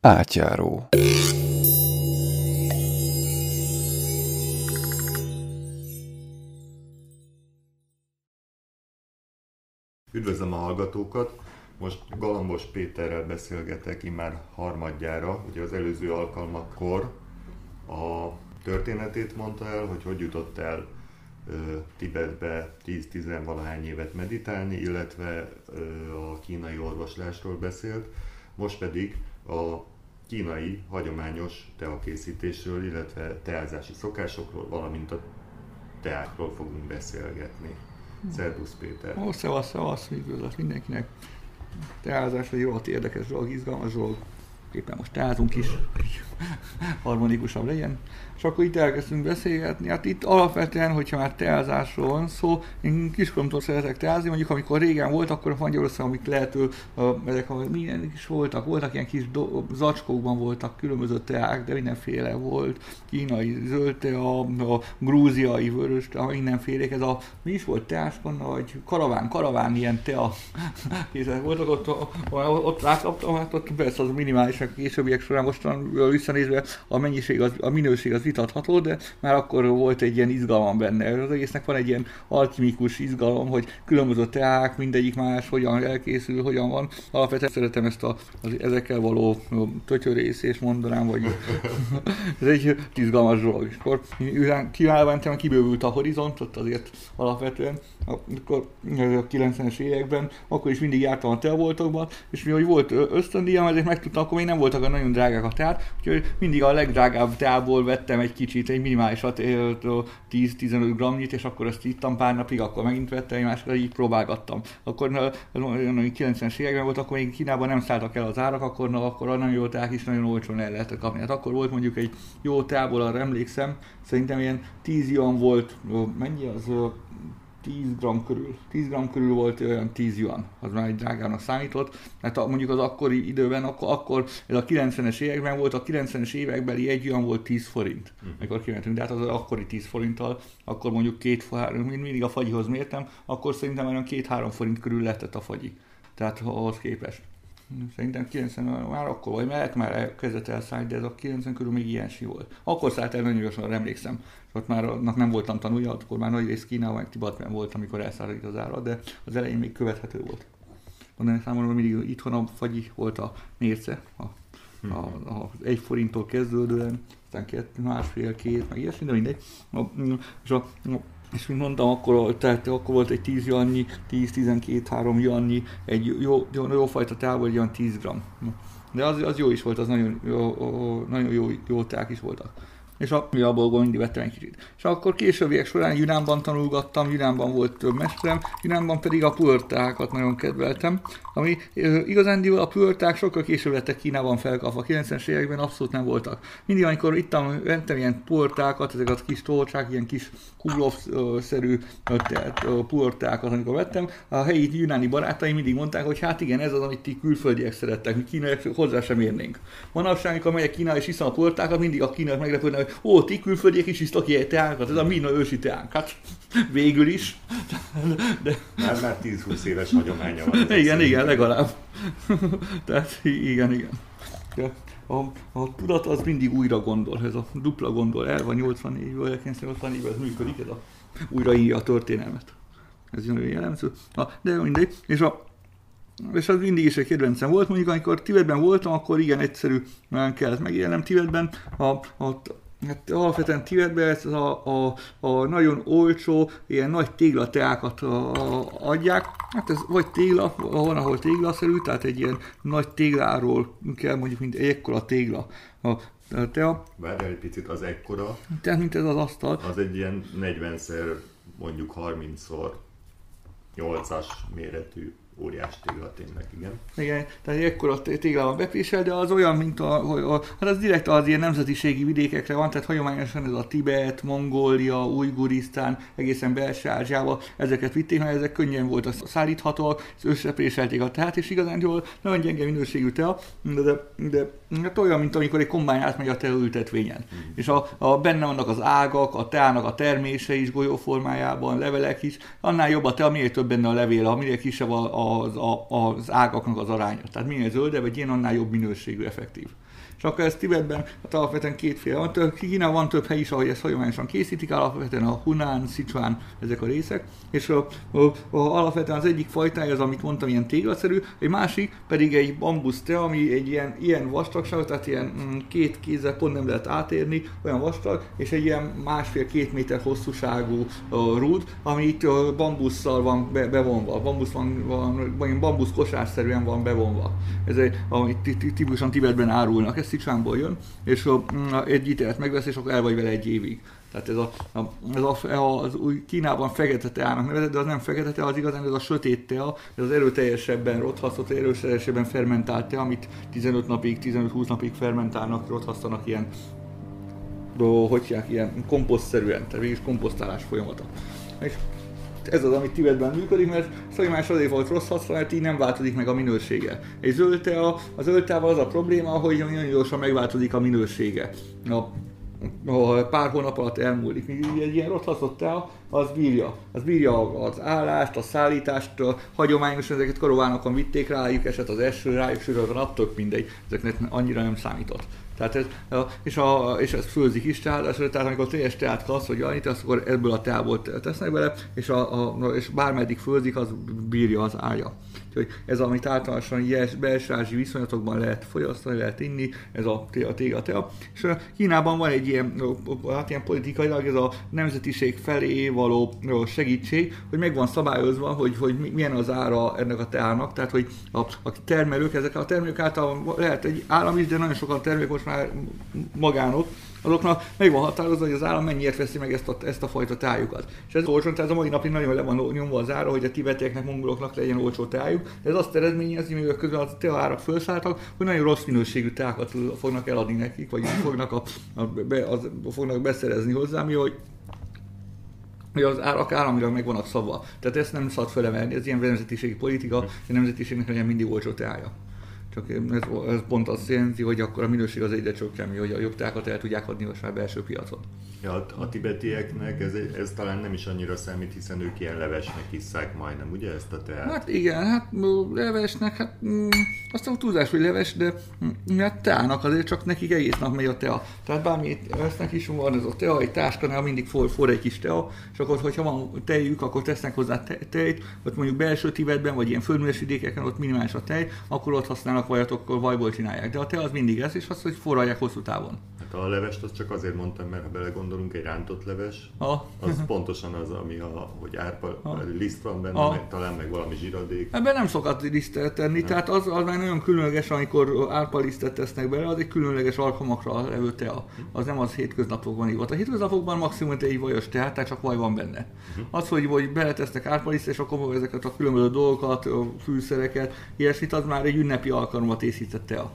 Átjáró. Üdvözlöm a hallgatókat! Most Galambos Péterrel beszélgetek immár harmadjára. Ugye az előző alkalmakkor a történetét mondta el, hogy hogy jutott el Tibetbe 10-10 valahány évet meditálni, illetve a kínai orvoslásról beszélt. Most pedig a kínai hagyományos teakészítésről, illetve teázási szokásokról, valamint a teákról fogunk beszélgetni. Szervusz Péter! Ó, szevasz, szevasz, üdvözlet mindenkinek! Teázás egy rohadt érdekes dolog, izgalmas dolog. Éppen most teázunk is, harmonikusabb legyen és akkor itt elkezdtünk beszélgetni. Hát itt alapvetően, hogyha már teázásról van szó, én kiskoromtól szeretek teázni, mondjuk amikor régen volt, akkor a Magyarországon, amik lehető, ezek milyen is voltak, voltak ilyen kis do, zacskókban voltak különböző teák, de mindenféle volt, kínai zöld tea, a grúziai vörös tea, mindenféle, ez a, mi is volt, teáskonna, vagy karaván, karaván ilyen tea készek voltak, ott, ott rákaptam, hát ott persze az minimális, a későbbiek során mostan visszanézve a mennyiség, az, a minőség az vitatható, de már akkor volt egy ilyen izgalom benne. Az egésznek van egy ilyen alkimikus izgalom, hogy különböző teák, mindegyik más, hogyan elkészül, hogyan van. Alapvetően szeretem ezt a, az, ezekkel való tötyörész, és mondanám, hogy ez egy izgalmas dolog. És akkor kiválványban kibővült a horizont, ott azért alapvetően, akkor a 90-es években, akkor is mindig jártam a teaboltokban, és mi, hogy volt ösztöndíjam, ezért megtudtam, akkor még nem voltak a nagyon drágák a teát, úgyhogy mindig a legdrágább teából vettem egy kicsit, egy minimálisat, 10-15 gramnyit, és akkor ezt ittam pár napig, akkor megint vettem egy másikat, így próbálgattam. Akkor 90-es években volt, akkor még Kínában nem szálltak el az árak, akkor, na, akkor a nagyon jó teák is nagyon olcsón el lehetett kapni. Hát akkor volt mondjuk egy jó teából, arra emlékszem, szerintem ilyen 10 yuan volt, mennyi az 10 gram körül. 10 gram körül volt olyan 10 yuan, az már egy drágának számított. Hát a, mondjuk az akkori időben, akkor, akkor ez a 90-es években volt, a 90-es évekbeli egy yuan volt 10 forint, hm. amikor kimentünk. De hát az, akkori 10 forinttal, akkor mondjuk két, mindig a fagyihoz mértem, akkor szerintem olyan 2-3 forint körül lehetett a fagyi. Tehát ahhoz képest. Szerintem 90 már akkor, vagy mert már kezdett elszállni, de ez a 90 körül még ilyen si volt. Akkor szállt el nagyon gyorsan, emlékszem. Ott már annak nem voltam tanulja, akkor már nagy rész Kínában, meg Tibatban volt, amikor elszállt az ára, de az elején még követhető volt. Mondani számomra, mindig itthon a fagyi volt a mérce, a, a, a, egy forinttól kezdődően, aztán két, másfél, két, meg ilyesmi, de mindegy. A, és a, a és mint mondtam, akkor, tehát akkor volt egy 10 janni, 10-12-3 janni, egy jó, jó, jó fajta távol, egy olyan 10 gram. De az, az jó is volt, az nagyon jó, nagyon jó, jó is voltak és a, mi abból mindig vettem egy kicsit. És akkor későbbiek során Junánban tanulgattam, Junánban volt több mesterem, Junánban pedig a puertákat nagyon kedveltem, ami igazán a puerták sokkal később lettek Kínában felkapva, 90-es években abszolút nem voltak. Mindig, amikor ittam, vettem ilyen puertákat, ezek a kis tolcsák, ilyen kis kuglov-szerű puertákat, amikor vettem, a helyi junáni barátaim mindig mondták, hogy hát igen, ez az, amit ti külföldiek szerettek, mi kínaiak hozzá sem érnénk. Manapság, amikor megyek Kína és iszom a puertákat, mindig a kínaiak meglepődnek, ó, ti külföldiek is isztok ilyen teánkat, ez a mina ősi teánk. Hát végül is. De... Már, már 10-20 éves hagyománya van. Igen, igen, igen, legalább. Tehát igen, igen. De a, a tudat az mindig újra gondol, ez a dupla gondol, el van 84-ből, 1984-ben ez működik, ez a újraírja a történelmet. Ez nagyon jellemző. Na, de mindegy. És a, és az mindig is egy kedvencem volt, mondjuk amikor Tibetben voltam, akkor igen egyszerű, nem kellett megélnem Tibetben, a, a, Hát alapvetően Tibetben ez a, a, a, nagyon olcsó, ilyen nagy téglateákat adják. Hát ez vagy tégla, van ahol téglaszerű, tehát egy ilyen nagy tégláról kell mondjuk, mint egy ekkora tégla a, a tea. Várj egy picit, az ekkora. Tehát, mint ez az asztal. Az egy ilyen 40-szer, mondjuk 30-szor 8-as méretű óriás tégla tényleg, igen. Igen, tehát ekkora téglában bepésel, de az olyan, mint a, a, a, hát az direkt az ilyen nemzetiségi vidékekre van, tehát hagyományosan ez a Tibet, Mongólia, Ujgurisztán, egészen belső Ázsiába, ezeket vitték, mert ezek könnyen volt a szállíthatóak, és összepréselték a teát, és igazán jól, nagyon gyenge minőségű tea, de, de, de hát olyan, mint amikor egy kombány átmegy a tea ültetvényen. Mm. És a, a, benne vannak az ágak, a teának a termése is golyóformájában, levelek is, annál jobb a tea, minél több benne a levél, minél kisebb a, a az, a, az ágaknak az aránya. Tehát minél zöldebb, egy ilyen annál jobb minőségű effektív. És akkor ez Tibetben hát alapvetően kétféle van. Kína van több hely is, ahogy ezt hagyományosan készítik, alapvetően a Hunan, Sichuan, ezek a részek. És a, a, a, alapvetően az egyik fajtája az, amit mondtam, ilyen téglaszerű, egy másik pedig egy bambuszte, ami egy ilyen, ilyen vastagság, tehát ilyen mm, két kézzel pont nem lehet átérni, olyan vastag, és egy ilyen másfél-két méter hosszúságú a rúd, ami itt a bambusszal van be, bevonva. Bambusz van, van bambusz kosárszerűen van bevonva. Ez egy, amit tipikusan Tibetben árulnak. Ez Szicsánból jön, és a, egy ítélet megvesz, és akkor el vagy vele egy évig. Tehát ez a, a, ez a, az új Kínában fekete teának nevezett, de az nem fekete tea, az igazán ez a sötét tea, ez az erőteljesebben rothasztott, erőteljesebben fermentált tea, amit 15 napig, 15-20 napig fermentálnak, rothasztanak ilyen hogy ilyen komposztszerűen, tehát végig komposztálás folyamata. És ez az, ami Tibetben működik, mert Szakimás azért volt rossz haszna, mert így nem változik meg a minősége. Egy zöld a, a zöld az a probléma, hogy nagyon gyorsan megváltozik a minősége. A a pár hónap alatt elmúlik. Egy ilyen rothaszott tea, az bírja. Az bírja az állást, a szállítást, a hagyományosan ezeket karovánokon vitték rájuk, eset az eső rájuk, sűrűn van, tök mindegy, ezeknek annyira nem számított. Tehát ez, és, a, és ez főzik is, tehát, tehát amikor teljes teát kapsz, hogy annyit, akkor ebből a teából tesznek bele, és, a, a, és bármeddig főzik, az bírja az ágya. Úgyhogy ez, amit általánosan belső viszonyatokban lehet fogyasztani, lehet inni, ez a, a téga tea. És Kínában van egy ilyen, hát ilyen politikailag ez a nemzetiség felé való segítség, hogy meg van szabályozva, hogy, hogy milyen az ára ennek a teának, tehát hogy a, a termelők, ezek a termelők általában lehet egy állam is, de nagyon sokan termelők most már magánok, azoknak meg van határozva, hogy az állam mennyiért veszi meg ezt a, ezt a fajta tájukat. És ez olcsó, tehát a mai napig nagyon le van nyomva az ára, hogy a tibetieknek, mongoloknak legyen olcsó tájuk. Ez azt eredményezi, hogy közben a tea árak felszálltak, hogy nagyon rossz minőségű teákat fognak eladni nekik, vagy fognak, a, a, be, az, fognak beszerezni hozzá, mi, hogy hogy az árak államilag meg vannak szabva. Tehát ezt nem szabad felemelni, ez ilyen nemzetiségi politika, a nemzetiségnek legyen mindig olcsó teája. Csak ez, ez pont azt jelenti, hogy akkor a minőség az egyre csökken, hogy a jobb teákat el tudják adni most már belső piacon. Ja, a tibetieknek ez, ez talán nem is annyira számít, hiszen ők ilyen levesnek hisszák majdnem, ugye ezt a teát? Hát igen, hát levesnek, hát mm, azt a tudás, hogy leves, de mm, hát teának azért csak nekik egész nap megy a tea. Tehát bármit vesznek is, van ez a tea, egy táskánál mindig for, for egy kis tea, és akkor, hogyha van tejük, akkor tesznek hozzá te, tejt, ott mondjuk belső Tibetben, vagy ilyen földműves vidékeken, ott minimális a tej, akkor ott használnak vajat, akkor vajból csinálják. De a tea az mindig ez, és az, hogy forralják hosszú távon. Hát a levest azt csak azért mondtam, mert ha belegondolunk, egy rántott leves, ha. az pontosan az, ami a, hogy árpa, ha. liszt van benne, ha. meg, talán meg valami zsiradék. Ebben nem szokott lisztet tenni, nem. tehát az, az már nagyon különleges, amikor árpa lisztet tesznek bele, az egy különleges alkalmakra levő tea. Az nem az hétköznapokban ívott. A hétköznapokban maximum egy vajos teát, tehát csak vaj van benne. Uh-huh. Az, hogy, hogy beletesznek árpa lisztet, és akkor ezeket a különböző dolgokat, a fűszereket, ilyesmit, az már egy ünnepi alkalommal készített tea.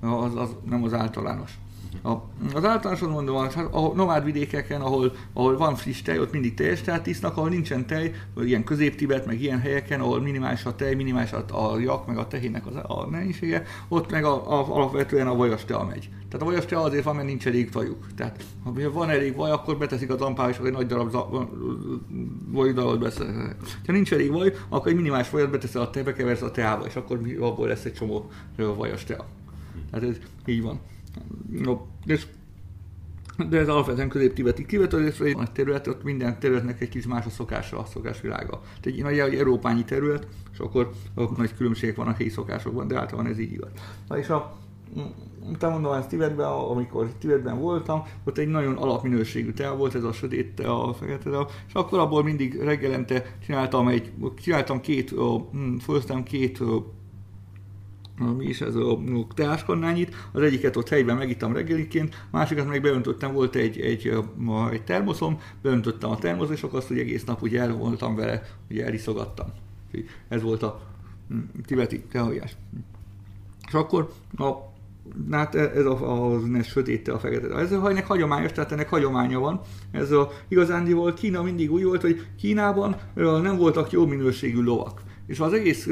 Az, az nem az általános. A, az általánosan mondom, hát a nomád vidékeken, ahol, ahol van friss tej, ott mindig teljes teát isznak, ahol nincsen tej, vagy ilyen közép meg ilyen helyeken, ahol minimális a tej, minimális a, a jak, meg a tehének az, a mennyisége, ott meg a, a, alapvetően a vajas tea megy. Tehát a vajas tea azért van, mert nincs elég vajuk. Tehát ha van elég vaj, akkor beteszik a tampába, és egy nagy darab vajdalat beszélnek. Ha nincs elég vaj, akkor egy minimális vajat beteszel a tejbe, keversz a teába, és akkor abból lesz egy csomó vajas tea. Tehát ez így van. No, és de ez alapvetően közép-tibeti. Tibet az egy nagy terület, ott minden területnek egy kis más a szokása, a szokásvilága. Tehát egy nagy egy európányi terület, és akkor ott nagy különbségek vannak helyi szokásokban, de általában ez így igaz. Na és a utána mondom, ezt Tibetben, amikor Tibetben voltam, ott egy nagyon alapminőségű tea volt, ez a sötét tea, a fekete tea, és akkor abból mindig reggelente csináltam egy, csináltam két, főztem két mi is ez a teáskannányit, az egyiket ott helyben megittam reggeliként, másikat meg beöntöttem, volt egy, egy, egy termoszom, beöntöttem a termosz, és akkor azt, hogy egész nap ugye el voltam vele, ugye eliszogattam. Ez volt a hm, tibeti tehaujás. És akkor a Hát ez a, a, a sötét a fekete. Ez a ennek hagyományos, tehát ennek hagyománya van. Ez a, igazándiból Kína mindig úgy volt, hogy Kínában nem voltak jó minőségű lovak és az egész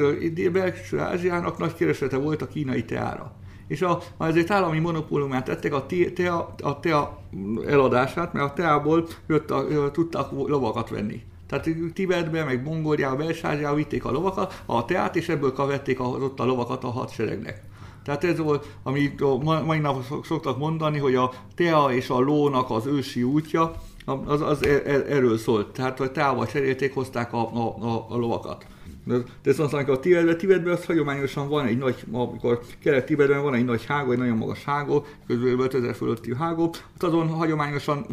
belső Ázsiának nagy keresete volt a kínai teára. És a, ezért állami monopóliumát tettek a tea, a tea eladását, mert a teából jött a, tudtak lovakat venni. Tehát Tibetbe, meg Mongóliába, Belsázsiába vitték a lovakat, a teát, és ebből kavették az ott a lovakat a hadseregnek. Tehát ez volt, amit mai nap szoktak mondani, hogy a tea és a lónak az ősi útja, az, az e, e, erről szólt. Tehát, hogy teával cserélték, hozták a, a, a, a lovakat. De, de szóval, amikor a Tibetben, Tibetben az hagyományosan van egy nagy, amikor kelet-Tibetben van egy nagy hágó, egy nagyon magas hágó, kb. 5000 fölötti hágó, ott azon hagyományosan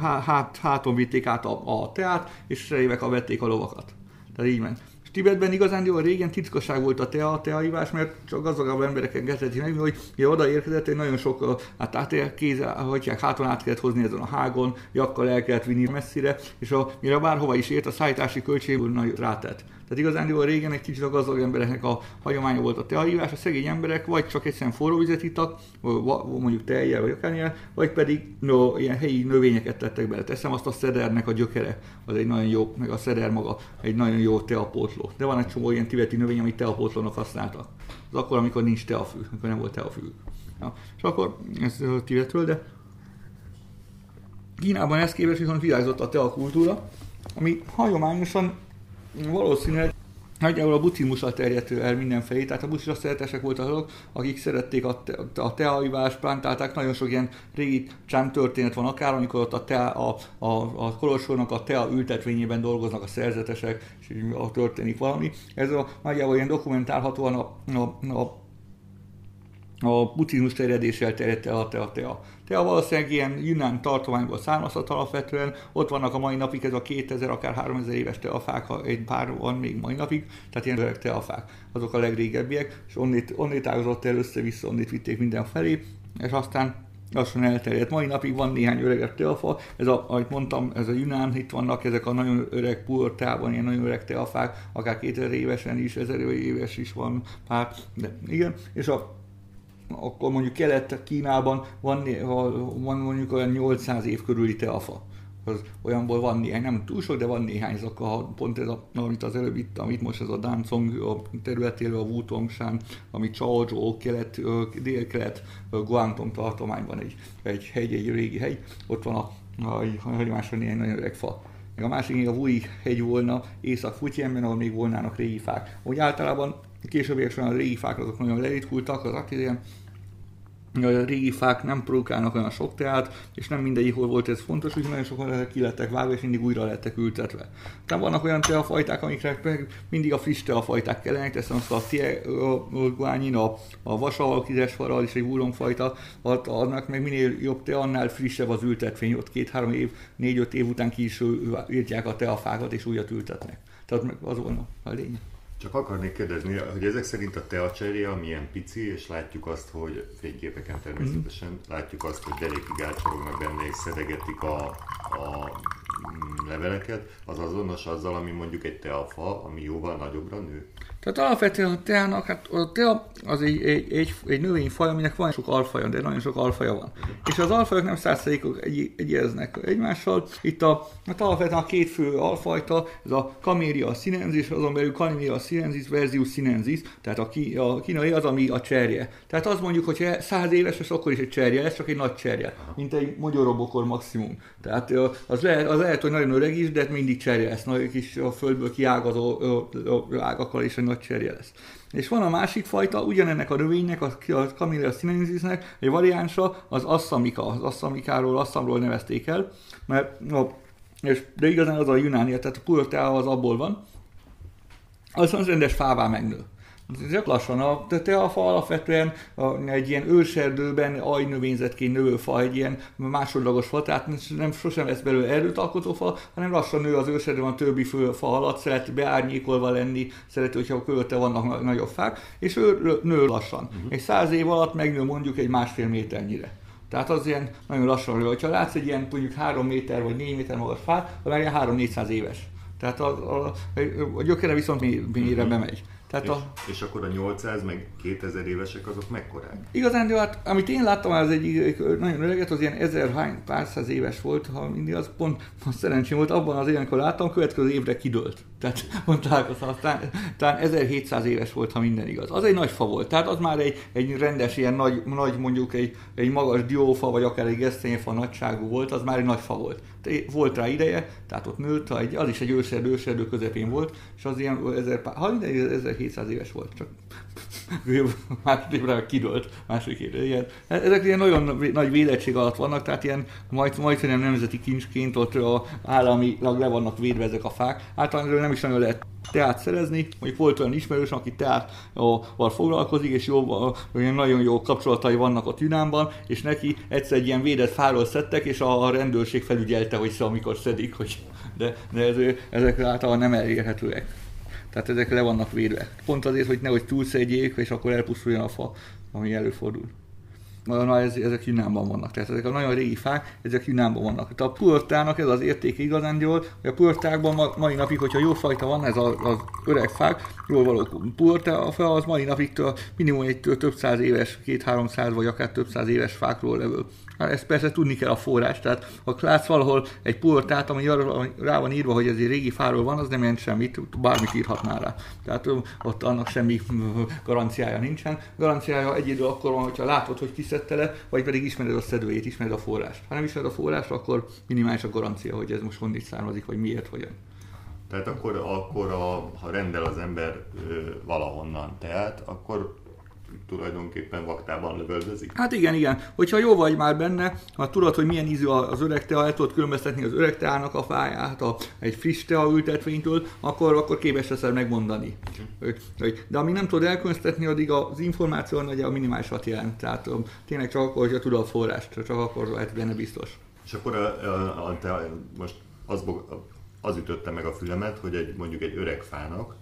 hát, háton vitték át a, a teát, és a vették a lovakat. Tehát így ment. Tibetben igazán jó, régen titkosság volt a tea, a teaivás, mert csak gazdagabb emberek engedhetik meg, hogy ja, oda érkezett, hogy nagyon sok, hát át kézzel, hagyják, háton át kellett hozni ezen a hágon, jakkal el kellett vinni messzire, és a, mire bárhova is ért, a szállítási költségből nagy rátett. Tehát igazán jó, régen egy kicsit a gazdag embereknek a hagyománya volt a teaívás, a szegény emberek vagy csak egyszerűen forró vizet ittak, mondjuk tejjel vagy akármilyen, vagy pedig no, ilyen helyi növényeket tettek bele. Teszem azt a szedernek a gyökere, az egy nagyon jó, meg a szeder maga egy nagyon jó teapótló. De van egy csomó ilyen tibeti növény, amit teapótlónak használtak. Az akkor, amikor nincs teafű, amikor nem volt teafű. Ja. És akkor ez Tibetről, de Kínában ezt képest viszont virágzott a teakultúra, ami hagyományosan valószínűleg nagyjából a buddhizmusra terjedt el mindenfelé, tehát a buddhista szeretesek voltak azok, akik szerették a, te, a teaivást, plantálták, nagyon sok ilyen régi csám történet van akár, amikor ott a, tea, a, a, a kolossornak a tea ültetvényében dolgoznak a szerzetesek, és így történik valami. Ez a, nagyjából ilyen dokumentálhatóan a, a, a a buddhizmus terjedéssel terjedt el a tea. tea. Tea valószínűleg ilyen Yunnan tartományból származhat alapvetően, ott vannak a mai napig ez a 2000, akár 3000 éves teafák, egy pár van még mai napig, tehát ilyen öreg teafák, azok a legrégebbiek, és onnét, onnét ágazott el össze-vissza, onnét vitték mindenfelé, és aztán lassan elterjedt. Mai napig van néhány öregebb teafa, ez a, ahogy mondtam, ez a Yunnan, itt vannak ezek a nagyon öreg purtában, ilyen nagyon öreg teafák, akár 2000 évesen is, 1000 éves is van pár, de igen, és a akkor mondjuk kelet-Kínában van, van mondjuk olyan 800 év körüli teafa. Az olyanból van néhány, nem túl sok, de van néhány, azok a, pont ez, a, amit az előbb itt, amit most ez a Dancong a területéről, a Wutongshan, ami Chaozhou, kelet, dél-kelet, Guangdong tartományban egy, egy hegy, egy régi hegy, ott van a, a, a hagyományosan néhány nagyon öreg fa. Meg a másik a Wui hegy volna, észak futyenben ahol még volnának régi fák. Úgy általában későbbiek során a régi fák azok nagyon leritkultak, az ilyen a régi fák nem produkálnak olyan sok teát, és nem mindegyik hol volt ez fontos, úgyhogy nagyon sokan ezek ki lettek vágva, és mindig újra lettek ültetve. Tehát vannak olyan teafajták, amikre mindig a friss teafajták kellenek, teszem azt a guányin, a, a vasalal, faral és egy úrongfajta, annak meg minél jobb te, annál frissebb az ültetvény, ott két-három év, négy-öt év után ki is írtják a teafákat, és újat ültetnek. Tehát meg az volna a lényeg. Csak akarnék kérdezni, hogy ezek szerint a teacserje milyen pici, és látjuk azt, hogy fényképeken természetesen mm. látjuk azt, hogy derékig átsorognak benne és szedegetik a, a mm, leveleket, az azonos azzal, ami mondjuk egy teafa, ami jóval nagyobbra nő? Tehát alapvetően a teának, hát a tea az egy, egy, egy, egy növényfaj, aminek van sok alfaja, de nagyon sok alfaja van. És az alfajok nem százszerékok egy, egyeznek egymással. Itt a, hát alapvetően a két fő alfajta, ez a Camellia sinensis, azon belül Camellia sinensis versus sinensis, tehát a, ki, a kínai az, ami a cserje. Tehát az mondjuk, hogy száz éves, és akkor is egy cserje, ez csak egy nagy cserje, mint egy magyarobokor maximum. Tehát az lehet, az lehet, hogy nagyon öreg is, de mindig cserje lesz, nagy kis a földből kiágazó ágakkal is egy nagy cserje lesz. És van a másik fajta, ugyanennek a növénynek, a, a Camellia sinensisnek egy variánsa, az assamika. Az assamikáról, assamról nevezték el, mert, no, és, de igazán az a Junánia, tehát a purtea az abból van, az rendes fává megnő. Csak lassan, a, te a fa alapvetően a, egy ilyen őserdőben ajnövényzetként növő fa, egy ilyen másodlagos fa, tehát nem sosem lesz belőle erőt alkotó fa, hanem lassan nő az őserdőben a többi fő fa alatt, szeret beárnyékolva lenni, szereti, hogyha körülötte vannak nagyobb fák, és ő nő lassan. Uh-huh. Egy száz év alatt megnő mondjuk egy másfél méternyire. Tehát az ilyen nagyon lassan nő. Ha látsz egy ilyen mondjuk 3 méter vagy 4 méter magas fát, az már ilyen 3-400 éves. Tehát a, a, a gyökere viszont mélyre uh-huh. bemegy. Tehát és, a... és akkor a 800 meg 2000 évesek azok mekkorák? Igazán, de hát amit én láttam, az egy nagyon öreget, az ilyen ezer hány pár száz éves volt, ha mindig az pont az szerencsém volt, abban az amikor láttam, következő évre kidőlt. Tehát ott találkoztam, aztán talán 1700 éves volt, ha minden igaz. Az egy nagy fa volt, tehát az már egy, egy rendes, ilyen nagy, nagy mondjuk egy, egy magas diófa, vagy akár egy gesztenyefa nagyságú volt, az már egy nagy fa volt. Volt rá ideje, tehát ott nőtt, az is egy őserdő, őserdő közepén volt, és az ilyen 1000, ha minden 1700 éves volt, csak második évre kidőlt, második évre, ilyen. Ezek ilyen nagyon nagy védettség alatt vannak, tehát ilyen majd, majd nemzeti kincsként ott a államilag le vannak védve ezek a fák. Általában nem is nagyon lehet teát szerezni. Mondjuk volt olyan ismerős, aki teátval foglalkozik, és jó, nagyon jó kapcsolatai vannak a tűnámban, és neki egyszer egy ilyen védett fáról szedtek, és a rendőrség felügyelte, hogy amikor szedik, hogy de, de ez, ezek általában nem elérhetőek. Tehát ezek le vannak védve. Pont azért, hogy nehogy túlszedjék, és akkor elpusztuljon a fa, ami előfordul. Na, ez, ezek Yunánban vannak, tehát ezek a nagyon régi fák, ezek Yunánban vannak. Tehát a puertának ez az értéke igazándiból, hogy a puertákban ma, mai napig, hogyha jó fajta van, ez az, az öreg fák, jól való puerta, a fa az mai napig minimum egy több száz éves, két-háromszáz vagy akár több száz éves fákról levő. Hát ezt persze tudni kell a forrás, tehát ha látsz valahol egy pultát, ami rá van írva, hogy ez egy régi fáról van, az nem jelent semmit, bármit írhatná rá. Tehát ott annak semmi garanciája nincsen. Garanciája egy idő akkor van, hogyha látod, hogy kiszedte le, vagy pedig ismered a szedőjét, ismered a forrást. Ha nem ismered a forrást, akkor minimális a garancia, hogy ez most honnét származik, vagy miért, hogyan. Tehát akkor, akkor a, ha rendel az ember ö, valahonnan tehát, akkor tulajdonképpen vaktában lövöldözik? Hát igen, igen. Hogyha jó vagy már benne, ha tudod, hogy milyen ízű az öreg tea, el tudod különböztetni az öreg teának a fáját a, egy friss tea ültetvénytől, akkor, akkor képes leszel megmondani. De amíg nem tudod elkülönböztetni, addig az információ a minimálisat jelent. Tehát tényleg csak akkor, hogyha tudod a forrást, csak akkor lehet benne biztos. És akkor a, a, a, te most az, az ütötte meg a fülemet, hogy egy, mondjuk egy öreg fának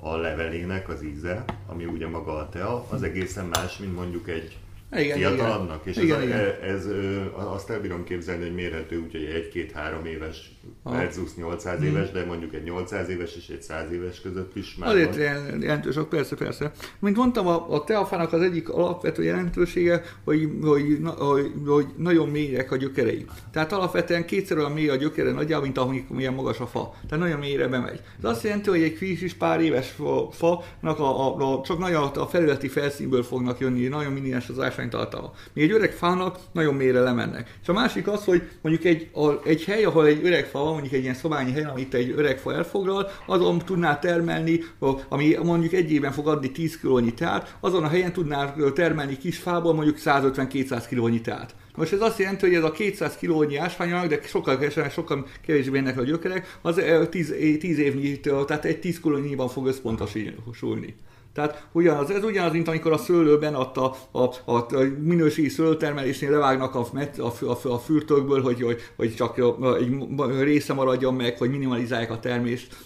a levelének az íze, ami ugye maga a tea, az egészen más, mint mondjuk egy igen, fiatalabbnak, és igen, ez, igen. ez, ez, azt el bírom képzelni, hogy mérhető, úgyhogy egy-két-három éves versus 800 hmm. éves, de mondjuk egy 800 éves és egy 100 éves között is már Azért van. jelentősök, persze, persze. Mint mondtam, a, a teafának az egyik alapvető jelentősége, hogy, hogy, hogy, hogy nagyon mélyek a gyökerei. Tehát alapvetően kétszer olyan mély a gyökere nagyjából, mint milyen magas a fa. Tehát nagyon mélyre bemegy. Ez azt jelenti, hogy egy kis is pár éves fa, a, a, a, csak nagyon a felületi felszínből fognak jönni, nagyon minimális az ásványtartalma. Még egy öreg fának nagyon mélyre lemennek. És a másik az, hogy mondjuk egy, a, egy hely, ahol egy öreg fa van, mondjuk egy ilyen szobányi helyen, amit egy öreg fa elfoglal, azon tudnál termelni, ami mondjuk egy évben fog adni 10 kilónyi teát, azon a helyen tudnál termelni kis fából mondjuk 150-200 kilónyi teát. Most ez azt jelenti, hogy ez a 200 kilónyi ásványanyag, de sokkal kevesebb, sokkal kevésbé ennek a gyökerek, az 10, 10 évnyi, tehát egy 10 kilónyiban fog összpontosulni. Tehát ugyanaz, ez ugyanaz, mint amikor a szőlőben a, a, a, a minőségi szőlőtermelésnél levágnak a, a, a, a fürtökből, hogy, hogy, hogy csak egy része maradjon meg, hogy minimalizálják a termést.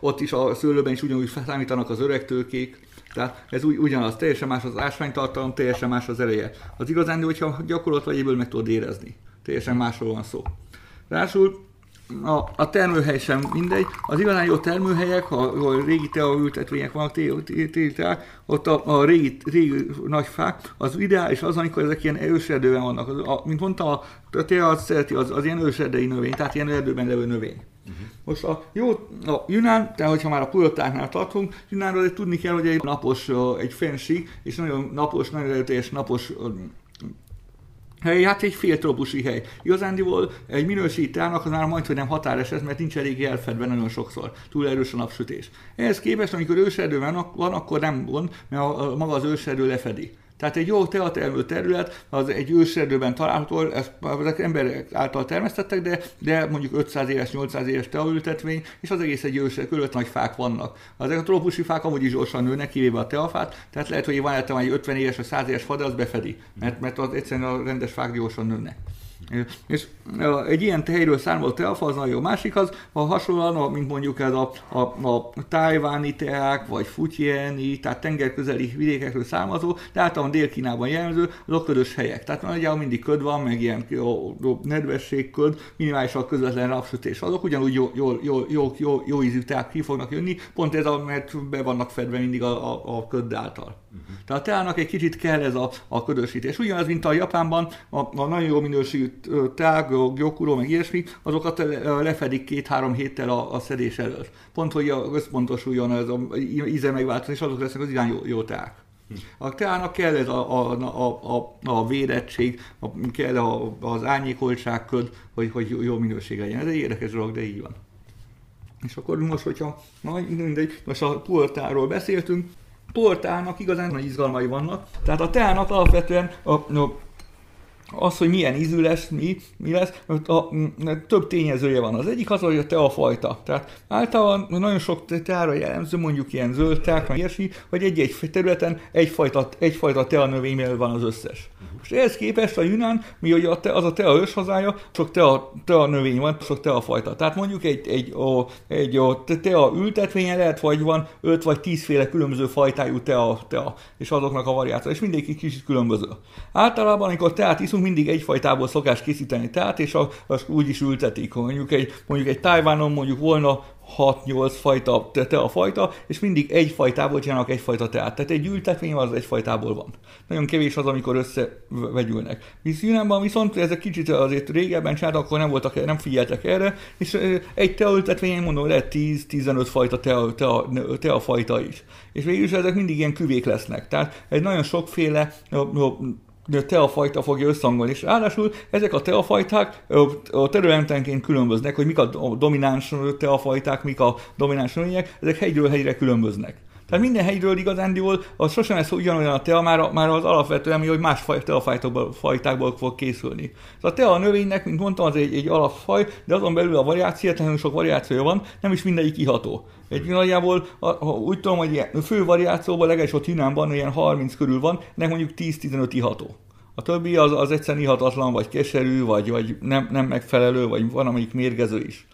Ott is a szőlőben is ugyanúgy számítanak az öreg tőkék. Tehát ez úgy, ugyanaz, teljesen más az ásványtartalom, teljesen más az ereje. Az igazán, hogyha gyakorlat vagy meg tudod érezni. Teljesen másról van szó. Rásul a, a termőhely sem mindegy. Az igazán jó termőhelyek, ahol régi ültetvények vannak, téli ott a, a régi, régi nagy fák, az ideális az, amikor ezek ilyen őserdőben vannak. Az, a, mint mondtam, a, a tea az szereti, az, az ilyen őserdei növény, tehát ilyen erdőben levő növény. Uh-huh. Most a jó, a Yunnan, tehát hogyha már a pulotáknál tartunk, Yunánról tudni kell, hogy egy napos, egy fenség, és nagyon napos, nagyon erőteljes napos hely, hát egy féltropusi hely. Igazándiból egy minőségi tárnak az már majd, hogy nem határeset, mert nincs elég elfedve nagyon sokszor. Túl erős a napsütés. Ehhez képest, amikor őserdő van, van, akkor nem gond, mert a, a, maga az őserdő lefedi. Tehát egy jó teatermő terület, az egy őserdőben található, ezek emberek által termesztettek, de, de mondjuk 500 éves, 800 éves teaültetvény, és az egész egy őserdő, körülött nagy fák vannak. Ezek a trópusi fák amúgy is gyorsan nőnek, kivéve a teafát, tehát lehet, hogy van egy 50 éves vagy 100 éves fa, de az befedi, mert, mert az egyszerűen a rendes fák gyorsan nőnek. És egy ilyen helyről származó teafa az nagyon jó. Másik az, ha hasonlóan, mint mondjuk ez a, a, a tájváni teák, vagy futyieni, tehát tengerközeli vidékekről származó, de általában Dél-Kínában jellemző, azok ködös helyek. Tehát nagyjából mindig köd van, meg ilyen jó, jó nedvesség köd, minimálisan közvetlen napsütés. Azok ugyanúgy jó, jó, jó, jó, jó, jó ízű teák ki fognak jönni, pont ez a, mert be vannak fedve mindig a, a, a köd által. Uh-huh. Tehát a teának egy kicsit kell ez a, a ködösítés. Ugyanaz, mint a Japánban a, a nagyon jó minőségű teák, gyokuro, meg ilyesmi, azokat lefedik két-három héttel a, a szedés előtt. Pont, hogy összpontosuljon ez a íze megváltozni, és azok lesznek az irány jó, jó teák. A teának kell ez a, a, a, a, a védettség, a, kell a, az árnyékoltságköd, hogy, hogy jó minőség legyen. Ez egy érdekes dolog, de így van. És akkor most, hogyha, na mindegy, most a portáról beszéltünk, portának igazán nagy izgalmai vannak. Tehát a teának alapvetően a, a az, hogy milyen ízű lesz, mi, mi lesz, a, a, több tényezője van. Az egyik az, hogy a teafajta. Tehát általában nagyon sok teára jellemző, mondjuk ilyen zöld teák, meg ilyesmi, hogy egy-egy területen egyfajta, egyfajta tea növénynél van az összes. És ehhez képest a Yunnan, mi hogy a te, az a tea őshazája, sok tea, tea növény van, sok tea fajta. Tehát mondjuk egy, egy, a, egy a tea ültetvénye lehet, vagy van 5 vagy 10 féle különböző fajtájú tea, tea, és azoknak a variáció, és mindegyik kicsit különböző. Általában, amikor teát iszunk, mindig egyfajtából szokás készíteni teát, és azt úgy is ültetik. Mondjuk egy, mondjuk egy Tájvánon mondjuk volna 6-8 fajta te a fajta, és mindig egy fajtából csinálnak egyfajta teát. Tehát egy ültetvény az egy fajtából van. Nagyon kevés az, amikor összevegyülnek. Visz Jünánban viszont ezek kicsit azért régebben csináltak, akkor nem voltak, nem figyeltek erre, és egy teaültetvényen mondom, lehet 10-15 fajta tea, tea, tea fajta is. És végül ezek mindig ilyen küvék lesznek. Tehát egy nagyon sokféle a teafajta fogja összhangolni, és ráadásul ezek a teafajták a területenként különböznek, hogy mik a domináns teafajták, mik a domináns növények, ezek hegyről hegyre különböznek. Tehát minden hegyről igazándiból az sosem lesz ugyanolyan a tea, már, már az alapvetően, hogy más teafajtákból fajtákból fog készülni. A tea a növénynek, mint mondtam, az egy, egy alapfaj, de azon belül a variáció, tehát sok variációja van, nem is mindegyik iható. Egy nagyjából, ha úgy tudom, hogy ilyen fő variációban, legalábbis ott Yunanban ilyen 30 körül van, nek mondjuk 10-15 iható. A többi az, az egyszerűen ihatatlan, vagy keserű, vagy, vagy nem, nem megfelelő, vagy van amelyik mérgező is.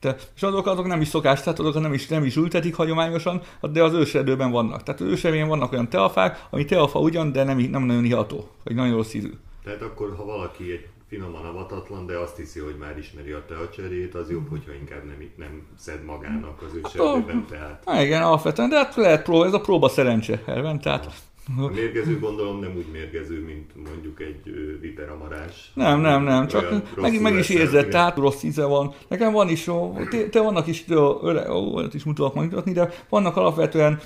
Te, és azok, azok nem is szokás, tehát azok nem is, nem is ültetik hagyományosan, de az őserdőben vannak. Tehát az őserdőben vannak olyan teafák, ami teafa ugyan, de nem, nem nagyon iható, vagy nagyon rossz ízű. Tehát akkor, ha valaki egy finoman avatatlan, de azt hiszi, hogy már ismeri a teacserét, az jobb, hogyha inkább nem, nem szed magának az őserdőben hát, teát. Hát igen, alapvetően, de hát lehet próba, ez a próba szerencse elven, tehát a mérgező gondolom nem úgy mérgező, mint mondjuk egy viperamarás. Nem, nem, nem, csak meg, meg is érzed, tehát rossz íze van. Nekem van is, te, te vannak is, olyat is mutatok majd mutatni, de vannak alapvetően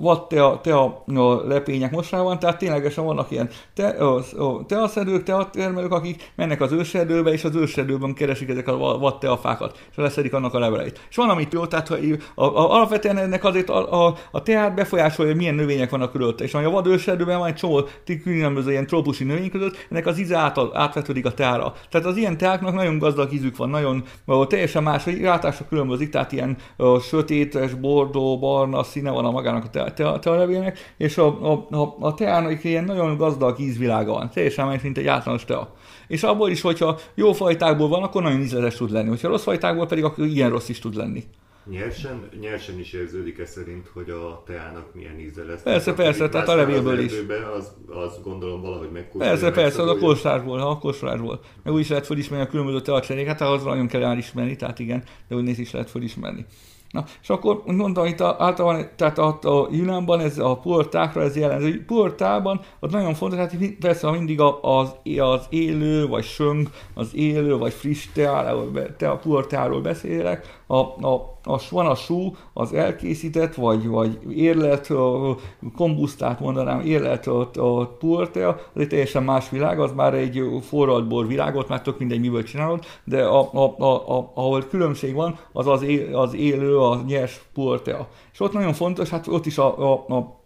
vad te a, te a, a lepények mostában, tehát ténylegesen vannak ilyen te, a, a teaszedők, teatermelők, akik mennek az őserdőbe, és az őserdőben keresik ezek a vad teafákat, és leszedik annak a leveleit. És van, amit jó, tehát hogy a, a, alapvetően ennek azért a, a, a teát befolyásolja, hogy milyen növények vannak körülötte, és a vadőserdőben van egy csomó különböző ilyen trópusi növény között, ennek az íze át, átvetődik a teára. Tehát az ilyen teáknak nagyon gazdag ízük van, nagyon ó, teljesen más, hogy rátásra különbözik, tehát ilyen ó, sötétes, bordó, barna színe van a magának a te, te, tealevélnek, és a, a, a, a teának ilyen nagyon gazdag ízvilága van, teljesen más, mint egy általános tea. És abból is, hogyha jó fajtákból van, akkor nagyon ízletes tud lenni, hogyha rossz fajtákból pedig, akkor ilyen rossz is tud lenni. Nyersen, nyersen is érződik ez szerint, hogy a teának milyen íze lesz. Persze, tehát, persze, tehát a levélből is. Az, az gondolom valahogy megkóstolja. Persze, persze, az a kóstolásból, ha a kóstolásból. Meg úgy is lehet felismerni a különböző teacseréket, hát ahhoz nagyon kell elismerni, tehát igen, de úgy néz is lehet felismerni. Na, és akkor mondtam, itt a, általában, tehát a, a Yunanban ez a portákra ez jellemző. Portában az nagyon fontos, hát persze mindig az, az élő, vagy söng, az élő, vagy friss teáról, te a portáról beszélek, a, a, a, van a sú, az elkészített, vagy, vagy érlet, a kombusztát mondanám, érlet a, a portea, az egy teljesen más világ, az már egy forralt bor világot, már tök mindegy, miből csinálod, de a, a, a, a, ahol különbség van, az az, él, az élő, a nyers portea. És ott nagyon fontos, hát ott is a, a, a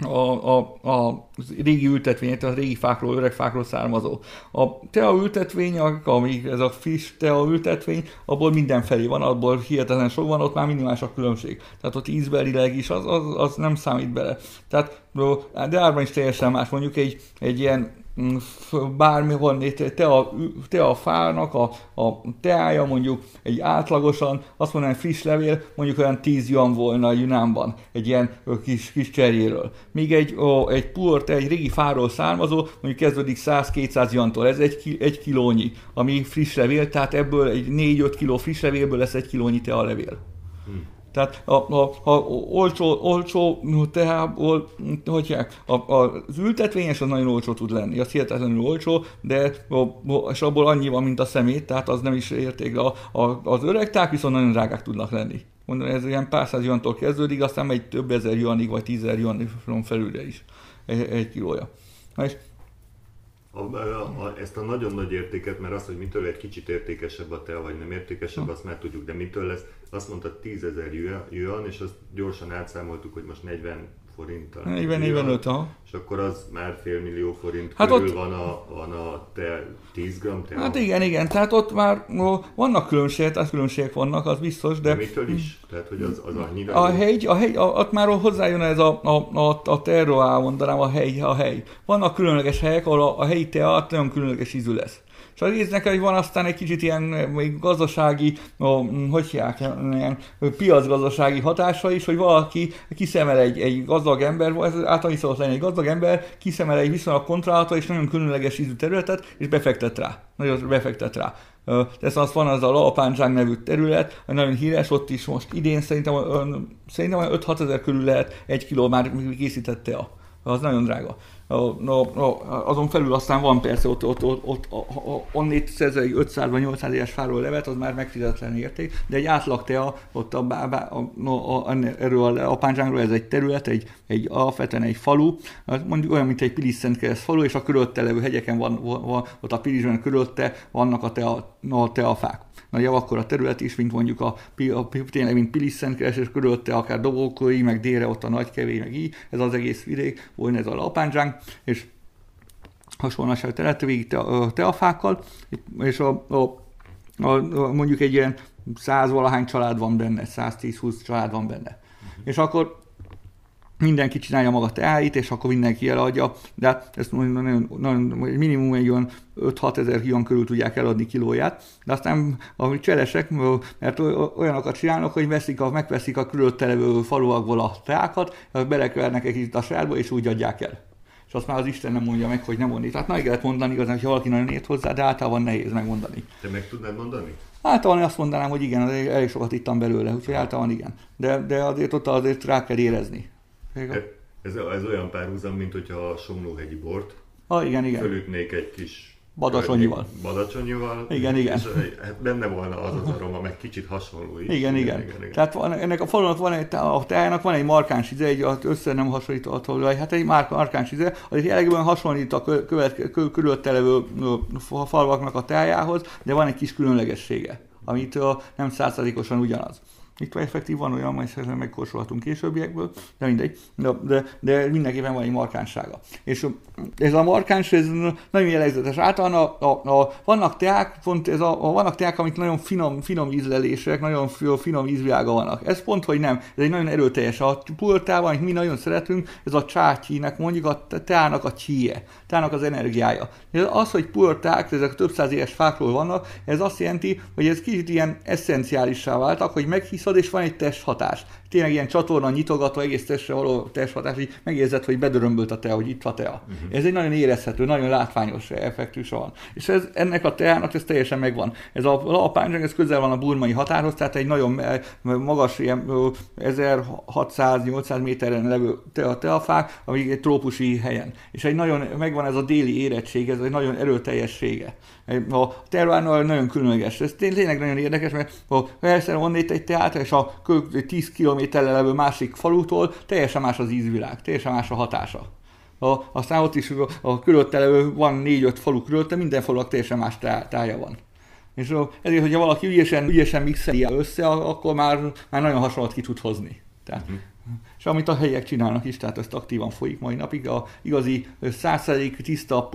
a, a, a régi ültetvények, a régi fákról, öreg fákról származó. A tea ültetvény, ami ez a fish tea ültetvény, abból mindenfelé van, abból hihetetlen sok van, ott már minimális a különbség. Tehát ott ízbelileg is az, az, az nem számít bele. Tehát, de árban is teljesen más. Mondjuk egy, egy ilyen Mm, bármi van, te a, te a fának a, a teája mondjuk egy átlagosan, azt mondanám friss levél, mondjuk olyan 10 yuan volna a Yunánban, egy ilyen kis, kis cserjéről. Míg egy, ó, egy pur, egy régi fáról származó, mondjuk kezdődik 100-200 jantól, ez egy, egy kilónyi, ami friss levél, tehát ebből egy 4-5 kiló friss levélből lesz egy kilónyi tea levél. Tehát a, a, a olcsó, olcsó teából, hogyják, a, a, az ültetvényes az nagyon olcsó tud lenni, az hihetetlenül olcsó, de a, és abból annyi van, mint a szemét, tehát az nem is érték. A, a, az öreg ták viszont nagyon drágák tudnak lenni. Mondom, ez ilyen pár száz juantól kezdődik, aztán megy több ezer juanig, vagy tízezer juanig felülre is egy, egy kilója. Na és a, a, a, ezt a nagyon nagy értéket, mert az, hogy mitől egy kicsit értékesebb a tea, vagy nem értékesebb, azt már tudjuk, de mitől lesz, azt mondta 10 ezer yuan, és azt gyorsan átszámoltuk, hogy most 40 forint. 40-45, ha. És akkor az már fél millió forint hát körül ott... van, a, van a te 10 gram te. Hát igen, igen, tehát ott már no, vannak különbségek, tehát különbségek vannak, az biztos, de... de mitől is? Tehát, hogy az, az annyira... A hegy, a hegy, a, ott már hozzájön ez a, a, a, a terroá, mondanám, a hely, a hely. Vannak különleges helyek, ahol a, a helyi teát nagyon különleges ízű lesz. Az íznek, hogy van aztán egy kicsit ilyen még gazdasági, ó, hogy hívják, ilyen piacgazdasági hatása is, hogy valaki kiszemel egy, egy gazdag ember, ez általában szokott lenni, egy gazdag ember kiszemel egy viszonylag kontrálta és nagyon különleges ízű területet, és befektet rá. Nagyon befektet rá. Ez az van az a Laopánzsáng nevű terület, nagyon híres, ott is most idén szerintem, szerintem 5-6 ezer körül lehet egy kiló már készítette a az nagyon drága no, no, azon felül aztán van persze ott, ott, ott, ott onnét szerzel egy 500 vagy 800 éves fáról levet, az már megfizetetlen érték, de egy átlag tea, ott a, a, a, a, a, erről a, a Pánzsángról ez egy terület, egy, egy alapvetően egy falu, mondjuk olyan, mint egy Pilis falu, és a körülötte levő hegyeken van, van, van ott a Pilisben körülötte vannak a, tea, a teafák nagyjából akkor a terület is, mint mondjuk a, a tényleg, mint Pilis-Szentkeres, és körülötte akár Dobókói, meg délre ott a Nagykevé, meg így, ez az egész vidék, volt ez a Lapánzsánk, és hasonlóság terület végig te, teafákkal, és a, a, a, a, mondjuk egy ilyen száz valahány család van benne, 110-20 család van benne. Uh-huh. És akkor mindenki csinálja maga teáit, és akkor mindenki eladja, de ezt nagyon, nagyon, minimum egy olyan 5-6 ezer hion körül tudják eladni kilóját, de aztán a cselesek, mert olyanokat csinálnak, hogy veszik a, megveszik a körülötte levő faluakból a teákat, belekevernek egy kicsit a sárba, és úgy adják el. És azt már az Isten nem mondja meg, hogy nem mondni. Tehát meg lehet mondani igazán, hogy valaki nagyon ért hozzá, de általában nehéz megmondani. Te meg tudnád mondani? Általában azt mondanám, hogy igen, elég sokat ittam belőle, úgyhogy általában igen. De, de azért ott azért rá kell érezni. Ez, ez olyan párhuzam, mint hogyha a Somlóhegyi bort ah, igen, igen. fölütnék egy kis Badacsonyival. Badacsonyival. Igen, igen. És, hát benne volna az az aroma, meg kicsit hasonló is. Igen, igen. igen, igen. Tehát van, ennek a falunak van egy, a teának van egy markáns íze, egy össze nem hasonlítható, vagy hát egy markáns íze, az jellegében hasonlít a körülötte levő falvaknak a teájához, de van egy kis különlegessége, amit nem százszerzékosan ugyanaz. Itt effektív van olyan, majd szerintem megkorsolhatunk későbbiekből, de mindegy, de, de, de mindenképpen van egy markánsága. És ez a markáns, ez nagyon jellegzetes. Általán a, a, a, vannak teák, pont ez a, a, vannak teák, amik nagyon finom, finom ízlelések, nagyon finom ízvilága vannak. Ez pont, hogy nem. Ez egy nagyon erőteljes. A pultában, amit mi nagyon szeretünk, ez a csátyinek, mondjuk a teának a csíje, teának az energiája. Ez az, hogy pulták, ezek több száz éves fákról vannak, ez azt jelenti, hogy ez kicsit ilyen eszenciálissá váltak, hogy meghiszad, és van egy testhatás tényleg ilyen csatorna nyitogatva, egész testre való testhatás, hogy megérzed, hogy bedörömbölt a tea, hogy itt a tea. Uh-huh. Ez egy nagyon érezhető, nagyon látványos effektus van. És ez, ennek a teának ez teljesen megvan. Ez a lapányzsang, ez közel van a burmai határhoz, tehát egy nagyon magas, ilyen 1600-800 méteren levő a teafák, ami egy trópusi helyen. És egy nagyon, megvan ez a déli érettség, ez egy nagyon erőteljessége. A tervárnal nagyon különleges. Ez tényleg nagyon érdekes, mert ha egyszer onnét egy teát, és a 10 km kilométerre levő másik falutól, teljesen más az ízvilág, teljesen más a hatása. A, aztán ott is a, a körülötte levő, van négy-öt falu körülötte, minden falunak teljesen más tá, tája van. És ezért, hogyha valaki ügyesen, ügyesen mixeli össze, akkor már, már nagyon hasonlót ki tud hozni. Tehát, uh-huh. És amit a helyiek csinálnak is, tehát ezt aktívan folyik mai napig, a igazi százszerék tiszta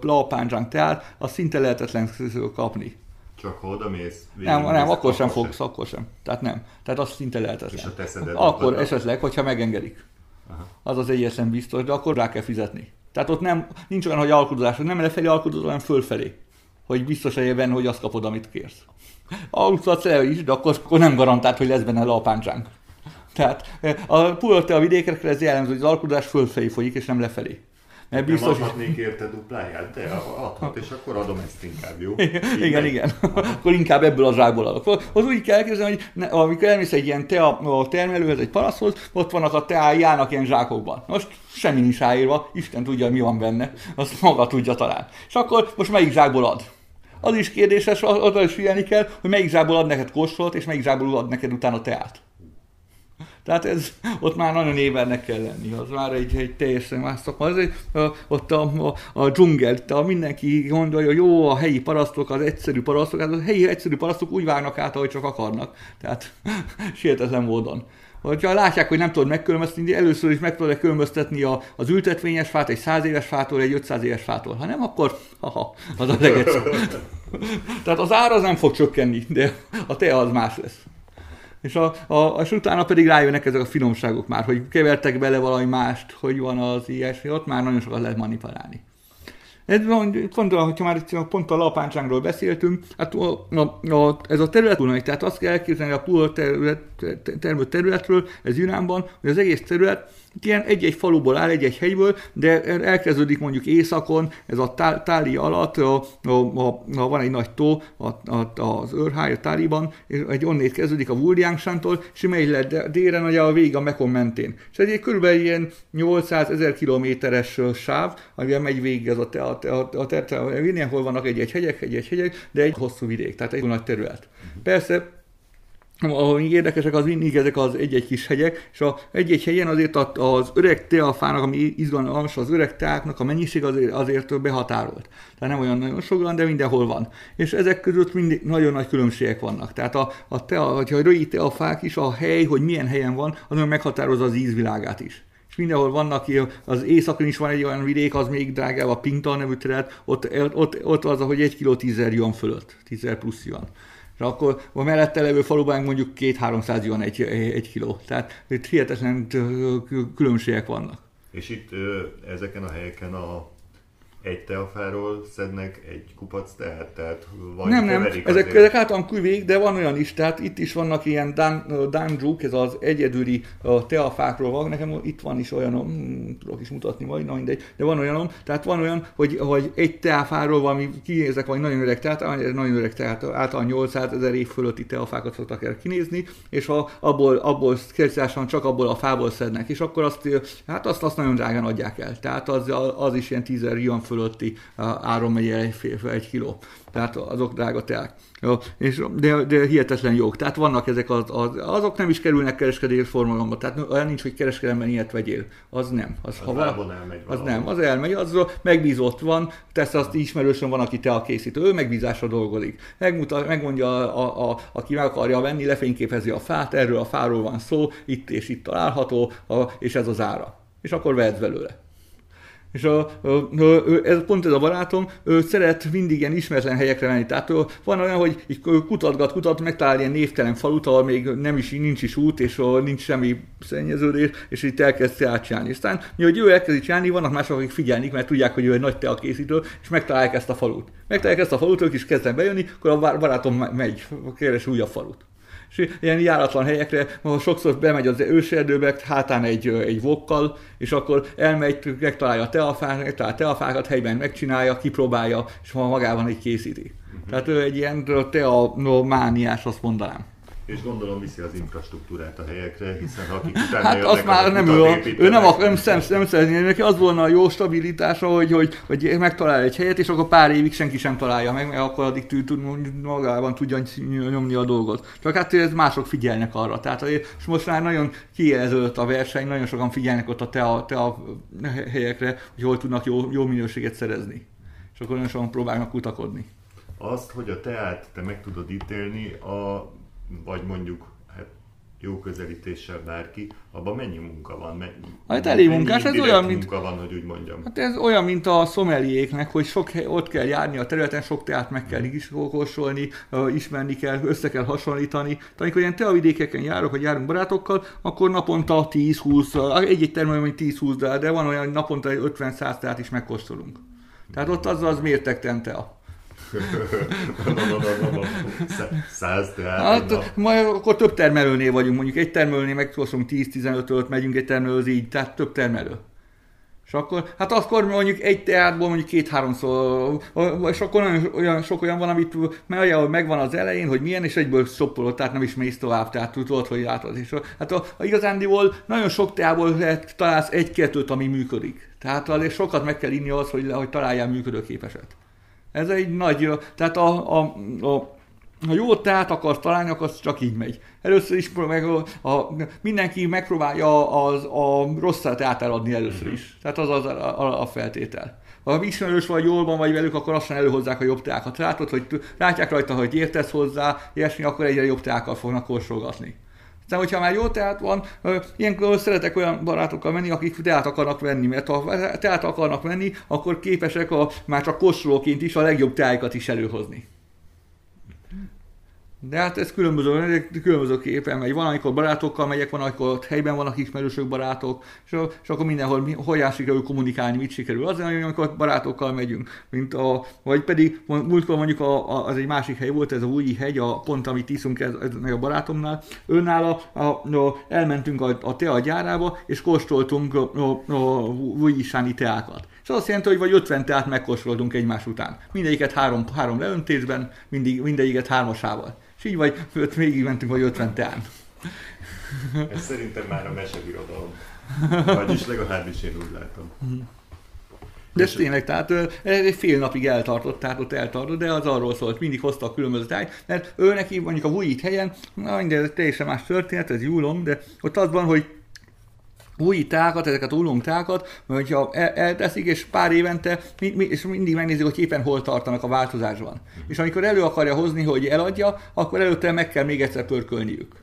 plapánzsánk teát, az szinte lehetetlen kapni. Csak ha oda mész? Nem, nem, akkor sem fogsz, sem. akkor sem. Tehát nem. Tehát az szinte lehetetlen. És a teszedet Akkor esetleg, hogyha megengedik. Aha. Az az egyetlen biztos, de akkor rá kell fizetni. Tehát ott nem, nincs olyan, hogy alkudozás, nem lefelé alkudozol, hanem fölfelé. Hogy biztos legyen benne, hogy azt kapod, amit kérsz. Alkudozhatsz el is, de akkor, akkor nem garantált, hogy lesz benne lapáncsánk. Tehát a pulotte a vidékekre ez jellemző, hogy az alkudozás fölfelé folyik, és nem lefelé. Mert biztos nem adhatnék érte dupláját, de adhat, és akkor adom ezt inkább, jó? igen, igen, igen. akkor inkább ebből a zsákból adok. Az úgy kell elképzelni, hogy ne, amikor elmész egy ilyen tea a termelőhez, egy paraszhoz, ott vannak a teájának ilyen zsákokban. Most semmi nincs ráírva, Isten tudja, mi van benne, azt maga tudja talán. És akkor most melyik zsákból ad? Az is kérdéses, oda is figyelni kell, hogy melyik zsákból ad neked kóstolt, és melyik zsákból ad neked utána teát. Tehát ez, ott már nagyon ébernek kell lenni, az már egy, egy teljesen más szakma. Az egy, ott a, a, a dzsungel, a mindenki gondolja, hogy jó, a helyi parasztok, az egyszerű parasztok, hát a helyi egyszerű parasztok úgy vágnak át, ahogy csak akarnak. Tehát sietetlen módon. Hogyha látják, hogy nem tudod megkülönböztetni, először is meg tudod különböztetni a, az ültetvényes fát egy 100 éves fától, egy 500 éves fától. Ha nem, akkor haha, az a legegyszerű. Tehát az ár az nem fog csökkenni, de a te az más lesz. És, a, a, és utána pedig rájönnek ezek a finomságok már, hogy kevertek bele valami mást, hogy van az ilyesmi, ott már nagyon sokat lehet manipulálni. Ez pont, hogyha már pont a lapáncsángról beszéltünk, hát a, a, a, ez a terület, tehát azt kell elképzelni a pool terület, termő területről, ez Jünánban, hogy az egész terület ilyen egy-egy faluból áll, egy-egy helyből, de elkezdődik mondjuk északon, ez a táli alatt, a, a, a, a, van egy nagy tó a, a, az őrhály, a táliban, és egy onnét kezdődik a Wuldiangshántól, és megy le délre, nagy a végig a Mekon mentén. És ez egy körülbelül ilyen 800 ezer kilométeres sáv, amivel megy végig ez a, a, a, a, a, a mindenhol vannak egy-egy hegyek, egy-egy hegyek, de egy hosszú vidék, tehát egy nagy terület. Persze ahogy érdekesek az mindig ezek az egy-egy kis hegyek, és a egy-egy helyen azért az öreg teafának, ami izgalmas, az öreg teáknak a mennyiség azért, azért behatárolt. Tehát nem olyan nagyon sok van, de mindenhol van. És ezek között mindig nagyon nagy különbségek vannak. Tehát a, a tea, hogyha a rövid teafák is, a hely, hogy milyen helyen van, az meghatározza az ízvilágát is és mindenhol vannak, az északon is van egy olyan vidék, az még drágább, a Pinta nevű terület, ott, ott, ott az, hogy egy kiló tízer jön fölött, tízer plusz jön akkor a mellette levő faluban mondjuk két-háromszáz jön egy, egy kiló. Tehát itt hihetetlen különbségek vannak. És itt ezeken a helyeken a egy teafáról szednek egy kupac teát, tehát vagy Nem, nem, ezek, ezek általán küvék, de van olyan is, tehát itt is vannak ilyen dan, danjuk, ez az egyedüli teafákról van, nekem itt van is olyanom, hmm, tudok is mutatni majd, na mindegy, de van olyanom, tehát van olyan, hogy, hogy egy teafáról valami kinézek, vagy nagyon öreg teát, nagyon öreg teát, általán 800 ezer év fölötti teafákat szoktak el kinézni, és ha abból, abból csak abból a fából szednek, és akkor azt, hát azt, azt nagyon drágán adják el, tehát az, az is ilyen 10 jön fölötti áron megy egy, egy kiló. Tehát azok drága teák. Jó, és, de, de hihetetlen jók. Tehát vannak ezek az, az, azok nem is kerülnek kereskedés forgalomba. Tehát olyan nincs, hogy kereskedelemben ilyet vegyél. Az nem. Az, az, ha vala, elmegy az nem, az elmegy, az megbízott van, tesz azt ismerősen van, aki te a készítő, ő megbízásra dolgozik. Megmutat, megmondja, a, a, a, aki meg akarja venni, lefényképezi a fát, erről a fáról van szó, itt és itt található, a, és ez az ára. És akkor vehetsz belőle. És a, a, a, ez, pont ez a barátom, ő szeret mindig ilyen ismeretlen helyekre menni. Tehát van olyan, hogy kutatgat, kutat, megtalál ilyen névtelen falut, ahol még nem is, nincs is út, és ahol nincs semmi szennyeződés, és itt elkezd átcsinálni. Aztán, mi, hogy ő elkezdi csinálni, vannak mások, akik figyelnek, mert tudják, hogy ő egy nagy tea készítő, és megtalálják ezt a falut. Megtalálják ezt a falut, ők is kezdenek bejönni, akkor a barátom megy, keres újabb falut és ilyen járatlan helyekre, ahol sokszor bemegy az őserdőbe, hátán egy, egy vokkal, és akkor elmegy, megtalálja a teafát, megtalálja a teafákat, helyben megcsinálja, kipróbálja, és magában egy készíti. Tehát ő egy ilyen teamániás, azt mondanám és gondolom viszi az infrastruktúrát a helyekre, hiszen ha akik utána Hát azt már nem ő, a, ő nem, akar, nem, nem, nem szeretné, neki az volna a jó stabilitása, hogy, hogy, hogy megtalál egy helyet, és akkor pár évig senki sem találja meg, mert akkor addig tud, magában tudja nyomni a dolgot. Csak hát ez mások figyelnek arra. Tehát és most már nagyon kijelződött a verseny, nagyon sokan figyelnek ott a te a, te a helyekre, hogy hol tudnak jó, jó minőséget szerezni. És akkor nagyon sokan próbálnak kutakodni. Azt, hogy a teát te meg tudod ítélni, a vagy mondjuk hát jó közelítéssel bárki, abban mennyi munka van? Mennyi, hát elég munkás, ez olyan, mint... munka van, hogy úgy mondjam. Hát ez olyan, mint a szomeliéknek, hogy sok, ott kell járni a területen, sok teát meg kell kósolni, ismerni kell, össze kell hasonlítani. Tehát amikor ilyen teavidékeken járok, vagy járunk barátokkal, akkor naponta 10-20, egy-egy termelő 10-20, de, van olyan, hogy naponta 50-100 teát is megkóstolunk. Tehát ott az az mértegten tea. Száz. Hát, majd akkor több termelőnél vagyunk, mondjuk egy termelőnél meghozzunk 10-15-öt, megyünk egy termelőz így, tehát több termelő. És akkor, hát akkor mondjuk egy teátból mondjuk két-háromszor, és akkor nagyon, olyan, sok olyan van, amit mert megvan az elején, hogy milyen, és egyből stoppolod, tehát nem is mész tovább, tehát tudod, hogy látod. És hát a, a igazándiból nagyon sok teából lehet, találsz egy-kettőt, ami működik. Tehát azért sokat meg kell inni az, hogy, hogy találjál működőképeset. Ez egy nagy, tehát a, a, a ha jó teát akarsz találni, akkor az csak így megy. Először is meg a, a, mindenki megpróbálja az, a rosszat átáradni először is. Tehát az az a, a, a feltétel. Ha ismerős vagy, jól van vagy velük, akkor aztán előhozzák a jobb teákat. Látod, hogy látják rajta, hogy értesz hozzá, ilyesmi, akkor egyre jobb teákkal fognak korsolgatni. Aztán, hogyha már jó teát van, ilyenkor szeretek olyan barátokkal menni, akik teát akarnak venni, mert ha teát akarnak venni, akkor képesek a, már csak kóstolóként is a legjobb teáikat is előhozni. De hát ez különböző, különböző képen megy. Van, amikor barátokkal megyek, van, amikor ott helyben vannak ismerősök, barátok, és, és akkor mindenhol hogyan sikerül kommunikálni, mit sikerül. Az, amikor barátokkal megyünk, mint a, vagy pedig múltkor mondjuk a, a, az egy másik hely volt, ez a új hegy, a pont, amit iszunk ez, ez meg a barátomnál. Őnála a, a, elmentünk a, a tea gyárába, és kóstoltunk a, a, a új teákat. És az azt jelenti, hogy vagy 50 teát megkóstoltunk egymás után. Mindegyiket három, három leöntésben, mindig, mindegyiket hármasával. És így vagy, végig mentünk, vagy 50 teán. Ez szerintem már a mesebirodalom. Vagyis legalábbis én úgy látom. De ez tényleg, tehát egy fél napig eltartott, tehát ott eltartott, de az arról szólt, mindig hozta a különböző tájt, mert ő neki mondjuk a Wujit helyen, na minden, ez teljesen más történet, ez Júlom, de ott az van, hogy új tákat, ezeket ulung tákat, hogyha elteszik, és pár évente, és mindig megnézik, hogy éppen hol tartanak a változásban. És amikor elő akarja hozni, hogy eladja, akkor előtte meg kell még egyszer pörkölniük.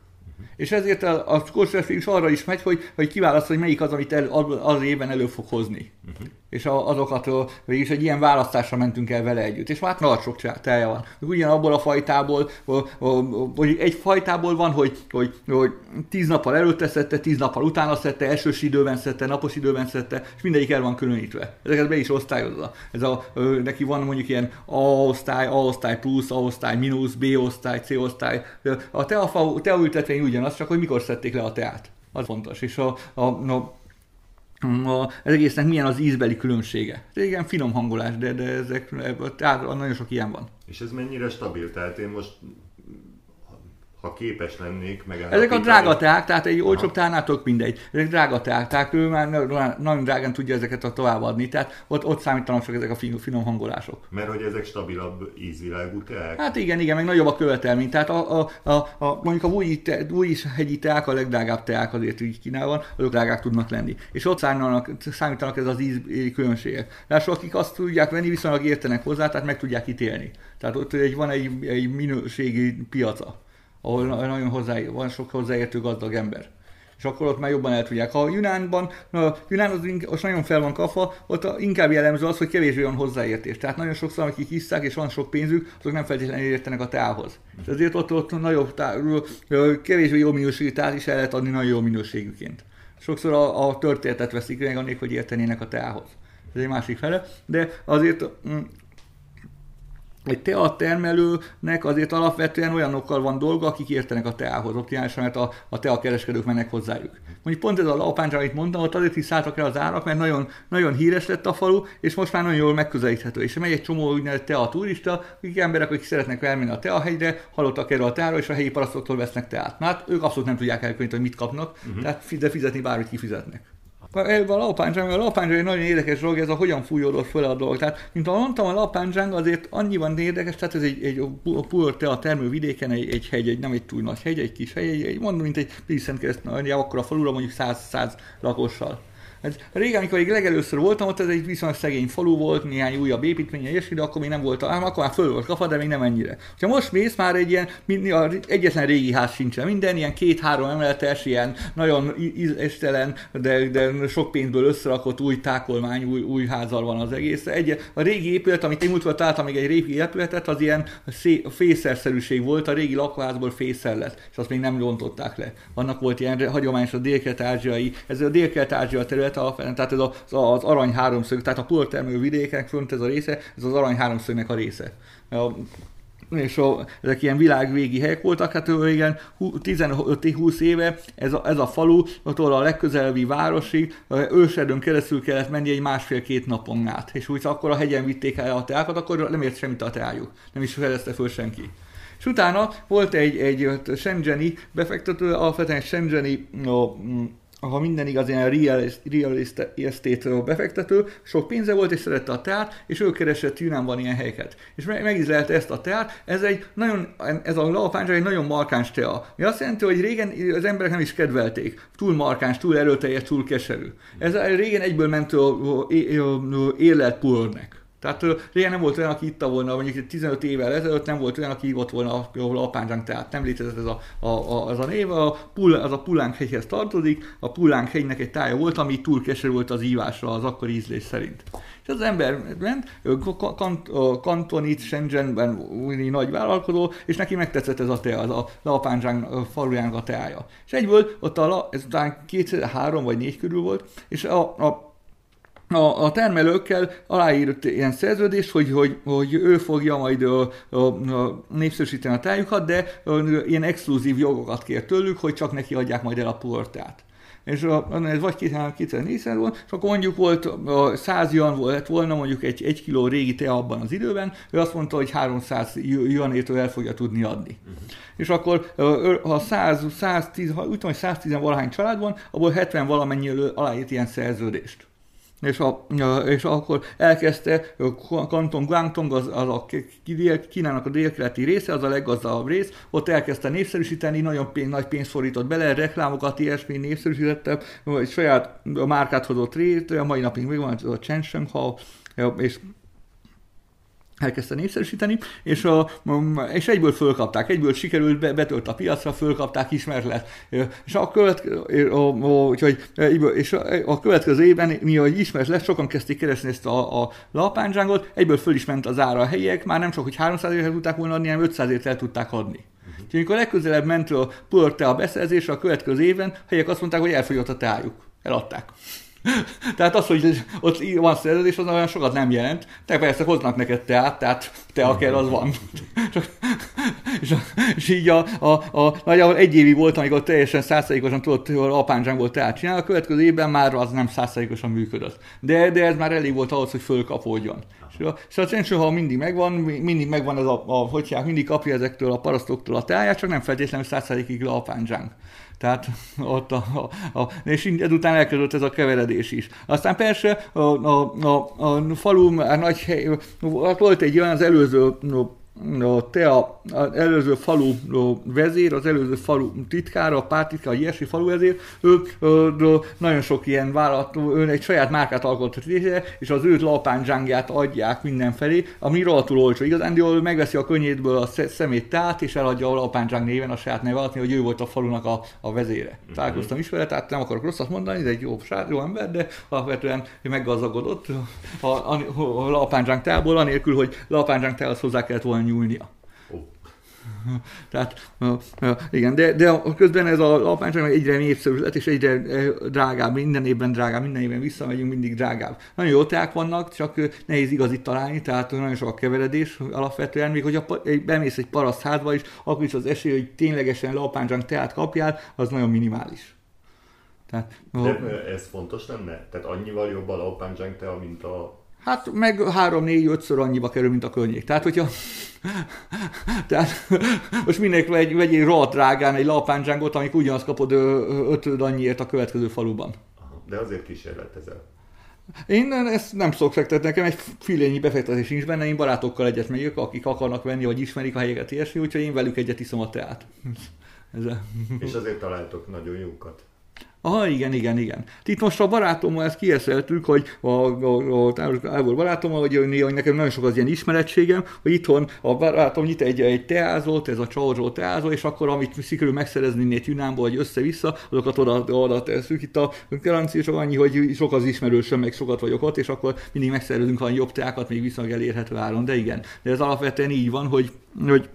És ezért a, a is arra is megy, hogy, hogy kiválaszt, hogy melyik az, amit el, az évben elő fog hozni. Uh-huh és azokat, végülis egy ilyen választásra mentünk el vele együtt. És hát nagy sok telje van. Ugyanabból a fajtából, hogy egy fajtából van, hogy, hogy, hogy tíz nappal előtte szedte, tíz nappal utána szedte, esős időben szedte, napos időben szedte, és mindegyik el van különítve. Ezeket be is osztályozza. Ez a, neki van mondjuk ilyen A osztály, A osztály plusz, A osztály mínusz, B osztály, C osztály. A teafa, teaültetvény ugyanaz, csak hogy mikor szedték le a teát. Az fontos. És a, a, a a, ez egésznek milyen az ízbeli különbsége. Igen finom hangolás, de, de ezek, tehát nagyon sok ilyen van. És ez mennyire stabil? Tehát én most ha képes lennék meg. Ezek a drága teák, tehát egy olcsóbb teánál tök mindegy. Ezek drága teák, tehát ő már nagyon drágán tudja ezeket a továbbadni, tehát ott, ott számítanak csak ezek a finom hangolások. Mert hogy ezek stabilabb ízvilágú teák? Hát igen, igen, meg nagyobb a követelmény. Tehát a, a, a, a mondjuk a új, te, új hegyi teák, a legdrágább teák azért így Kínában, azok drágák tudnak lenni. És ott számítanak, számítanak ez az íz különbségek. De akik azt tudják venni, viszonylag értenek hozzá, tehát meg tudják ítélni. Tehát ott egy, van egy, egy minőségi piaca ahol nagyon hozzá, van sok hozzáértő gazdag ember. És akkor ott már jobban el tudják. Ha a Yunánban, na, Yunán az most nagyon fel van kafa, ott inkább jellemző az, hogy kevésbé van hozzáértés. Tehát nagyon sokszor, akik hiszák és van sok pénzük, azok nem feltétlenül értenek a teához. És ezért ott, ott nagyobb tá, kevésbé jó minőségű teát is el lehet adni nagyon jó minőségűként. Sokszor a, a történetet veszik meg, annélkül, hogy értenének a teához. Ez egy másik fele. De azért mm, egy tea termelőnek azért alapvetően olyanokkal van dolga, akik értenek a teához optimálisan, mert a, a tea kereskedők mennek hozzájuk. Mondjuk pont ez a lapáncsra, amit mondtam, ott azért is szálltak el az árak, mert nagyon, nagyon híres lett a falu, és most már nagyon jól megközelíthető. És megy egy csomó úgynevezett tea turista, akik emberek, akik szeretnek elmenni a teahegyre, hallottak erről a teáról, és a helyi parasztoktól vesznek teát. Hát ők abszolút nem tudják elkönyveni, hogy mit kapnak, uh-huh. tehát de fizetni bármit kifizetnek. A lapáncsang, a lapáncsang egy nagyon érdekes dolog, ez a hogyan fújódott föl a dolog. Tehát, mint ahogy mondtam, a lapáncsang azért annyiban érdekes, tehát ez egy, egy a pur a termővidéken egy, egy hegy, egy, nem egy túl nagy hegy, egy kis hegy, egy, mondom, mint egy Pilszent kereszt, akkor a falura mondjuk 100-100 lakossal. Ez, régen, amikor egy legelőször voltam, ott ez egy viszonylag szegény falu volt, néhány újabb építmény, és de akkor még nem volt, ám akkor már föl volt kafa, de még nem ennyire. Ha most mész, már egy ilyen, egyetlen régi ház sincsen, minden ilyen két-három emeletes, ilyen nagyon ízestelen, de, de sok pénzből összerakott új tákolmány, új, új házal van az egész. Egy, a régi épület, amit én múltkor találtam még egy régi épületet, az ilyen fészerszerűség volt, a régi lakóházból fészer lett, és azt még nem rontották le. Annak volt ilyen hagyományos a dél-kelet-ázsiai, ez a dél-kelet-ázsia terület, terület, tehát ez az, az arany háromszög, tehát a pultermő vidékek fönt ez a része, ez az arany háromszögnek a része. A, és a, ezek ilyen világvégi helyek voltak, hát igen, 15-20 éve ez a, ez a falu, ott a legközelebbi városig ősedön keresztül kellett menni egy másfél-két napon át, és úgy akkor a hegyen vitték el a teákat, akkor nem ért semmit a teájuk, nem is fedezte föl senki. És utána volt egy, egy Shenzheni befektető, alapvetően Shenzheni no, ha minden igaz, ilyen real, real estate befektető, sok pénze volt, és szerette a teát, és ő keresett Yunanban ilyen helyeket. És megízlelte ezt a teát, ez egy nagyon, ez a lalapáncsák egy nagyon markáns tea. Mi azt jelenti, hogy régen az emberek nem is kedvelték. Túl markáns, túl erőteljes, túl keserű. Ez régen egyből ment érlelt pulornek. Tehát régen nem volt olyan, aki itta volna, mondjuk 15 évvel ezelőtt nem volt olyan, aki ívott volna a, a pánzsánk, tehát nem létezett ez a, a, a, az a név, a pull, az a Pullánk hegyhez tartozik, a Pullánk hegynek egy tája volt, ami túl keserű volt az ívásra az akkori ízlés szerint. És az ember ment, kant, kantonit, Shenzhenben nagy vállalkozó, és neki megtetszett ez a tea, az a Lapánzsánk falujának a teája. És egyből ott a, ez után két, három vagy négy körül volt, és a, a a, a termelőkkel aláírt ilyen szerződést, hogy, hogy, hogy ő fogja majd a, a, a népszerűsíteni a tájukat, de a, ilyen exkluzív jogokat kér tőlük, hogy csak neki adják majd el a portát. És a, ez vagy 2004 volt, és akkor mondjuk volt a 100 yuan volt volna mondjuk egy, egy kiló régi tea abban az időben, ő azt mondta, hogy 300 yuanétől el fogja tudni adni. Uh-huh. És akkor ha 100, 110, ha úgy tudom, hogy 110 valahány család van, abból 70 valamennyi aláírt ilyen szerződést és, a, és akkor elkezdte Kanton Guangdong, az, az a Kínának a délkeleti része, az a leggazdagabb rész, ott elkezdte népszerűsíteni, nagyon pénz, nagy pénzt fordított bele, reklámokat, ilyesmi népszerűsítette, egy saját márkát hozott rét, a mai napig még van a Chen Sheng és elkezdte népszerűsíteni, és, a, és egyből fölkapták, egyből sikerült, betölt a piacra, fölkapták, ismert lett. És a, a, úgyhogy, és a, következő évben, mi hogy ismert lett, sokan kezdték keresni ezt a, a lapánzsángot, egyből föl is ment az ára a helyiek, már nem csak, hogy 300 ért tudták volna adni, hanem 500 ért el tudták adni. Uh-huh. Úgyhogy amikor legközelebb ment a pörte a beszerzésre a következő éven, a helyiek azt mondták, hogy elfogyott a teájuk. Eladták. Tehát az, hogy ott van szerződés, az olyan sokat nem jelent. Te persze hoznak neked teát, tehát te a az van. és, és, így a, a, a, nagyjából egy évi volt, amikor teljesen százszerékosan tudott, hogy apánzsánkból teát csinálni, a következő évben már az nem százszerékosan működött. De, de ez már elég volt ahhoz, hogy fölkapódjon. És a, és a Csencsőhal mindig megvan, mindig megvan ez a, a hogy mindig kapja ezektől a parasztoktól a teáját, csak nem feltétlenül százszerékig le apánzsánk. Tehát ott a, a, a, és ezután elkezdődött ez a keveredés is. Aztán persze a, a, a, a falu a nagy hely, volt egy olyan az előző a te a, az előző falu vezér, az előző falu titkára, a pártitkár, a ilyesmi falu vezér, ő, ő, nagyon sok ilyen vállalat, ő egy saját márkát alkotott létre, és az őt lapánzsángját adják mindenfelé, ami rohadtul olcsó. Igazán megveszi a könnyétből a szemét tát, és eladja a lapánzsáng néven a saját neve alatt, hogy ő volt a falunak a, a vezére. Mm-hmm. Találkoztam ismeret, tehát nem akarok rosszat mondani, ez egy jó, jó ember, de alapvetően meggazdagodott a, a, a, a lapánzsáng tából, anélkül, hogy lapánzsáng tához hozzá kellett volna nyúlnia. Tehát, igen, de, de közben ez a apányság egyre népszerű lett, és egyre drágább, minden évben drágább, minden évben visszamegyünk, mindig drágább. Nagyon jó teák vannak, csak nehéz igazit találni, tehát nagyon sok a keveredés alapvetően, még hogyha bemész egy paraszt házba is, akkor is az esély, hogy ténylegesen lapáncsánk teát kapjál, az nagyon minimális. Tehát, de ez fontos lenne? Tehát annyival jobb a lapáncsánk tea, mint a Hát meg három, négy, ötször annyiba kerül, mint a környék. Tehát, hogyha... Tehát, most mindenki vegy, vegyél rohadt drágán egy lapánzsángot, amik ugyanazt kapod ötöd annyiért a következő faluban. De azért kísérletezel. Én ezt nem szok fektetni, nekem egy filényi befektetés nincs benne, én barátokkal egyet megyek, akik akarnak venni, vagy ismerik a helyeket, ilyesmi, úgyhogy én velük egyet iszom a teát. Ezzel. És azért találtok nagyon jókat. Aha, igen, igen, igen. Itt most a barátommal ezt kieszeltük, hogy a, a, a távol barátommal, hogy, hogy nekem nagyon sok az ilyen ismerettségem, hogy itthon a barátom nyit egy, egy teázót, ez a csauzsó teázó, és akkor amit sikerül megszerezni egy Yunánból, vagy össze-vissza, azokat oda, oda tesszük. Itt a garancia csak annyi, hogy sok az ismerősöm, meg sokat vagyok ott, és akkor mindig megszerezünk valami jobb teákat, még viszonylag elérhető áron. De igen, de ez alapvetően így van, hogy, hogy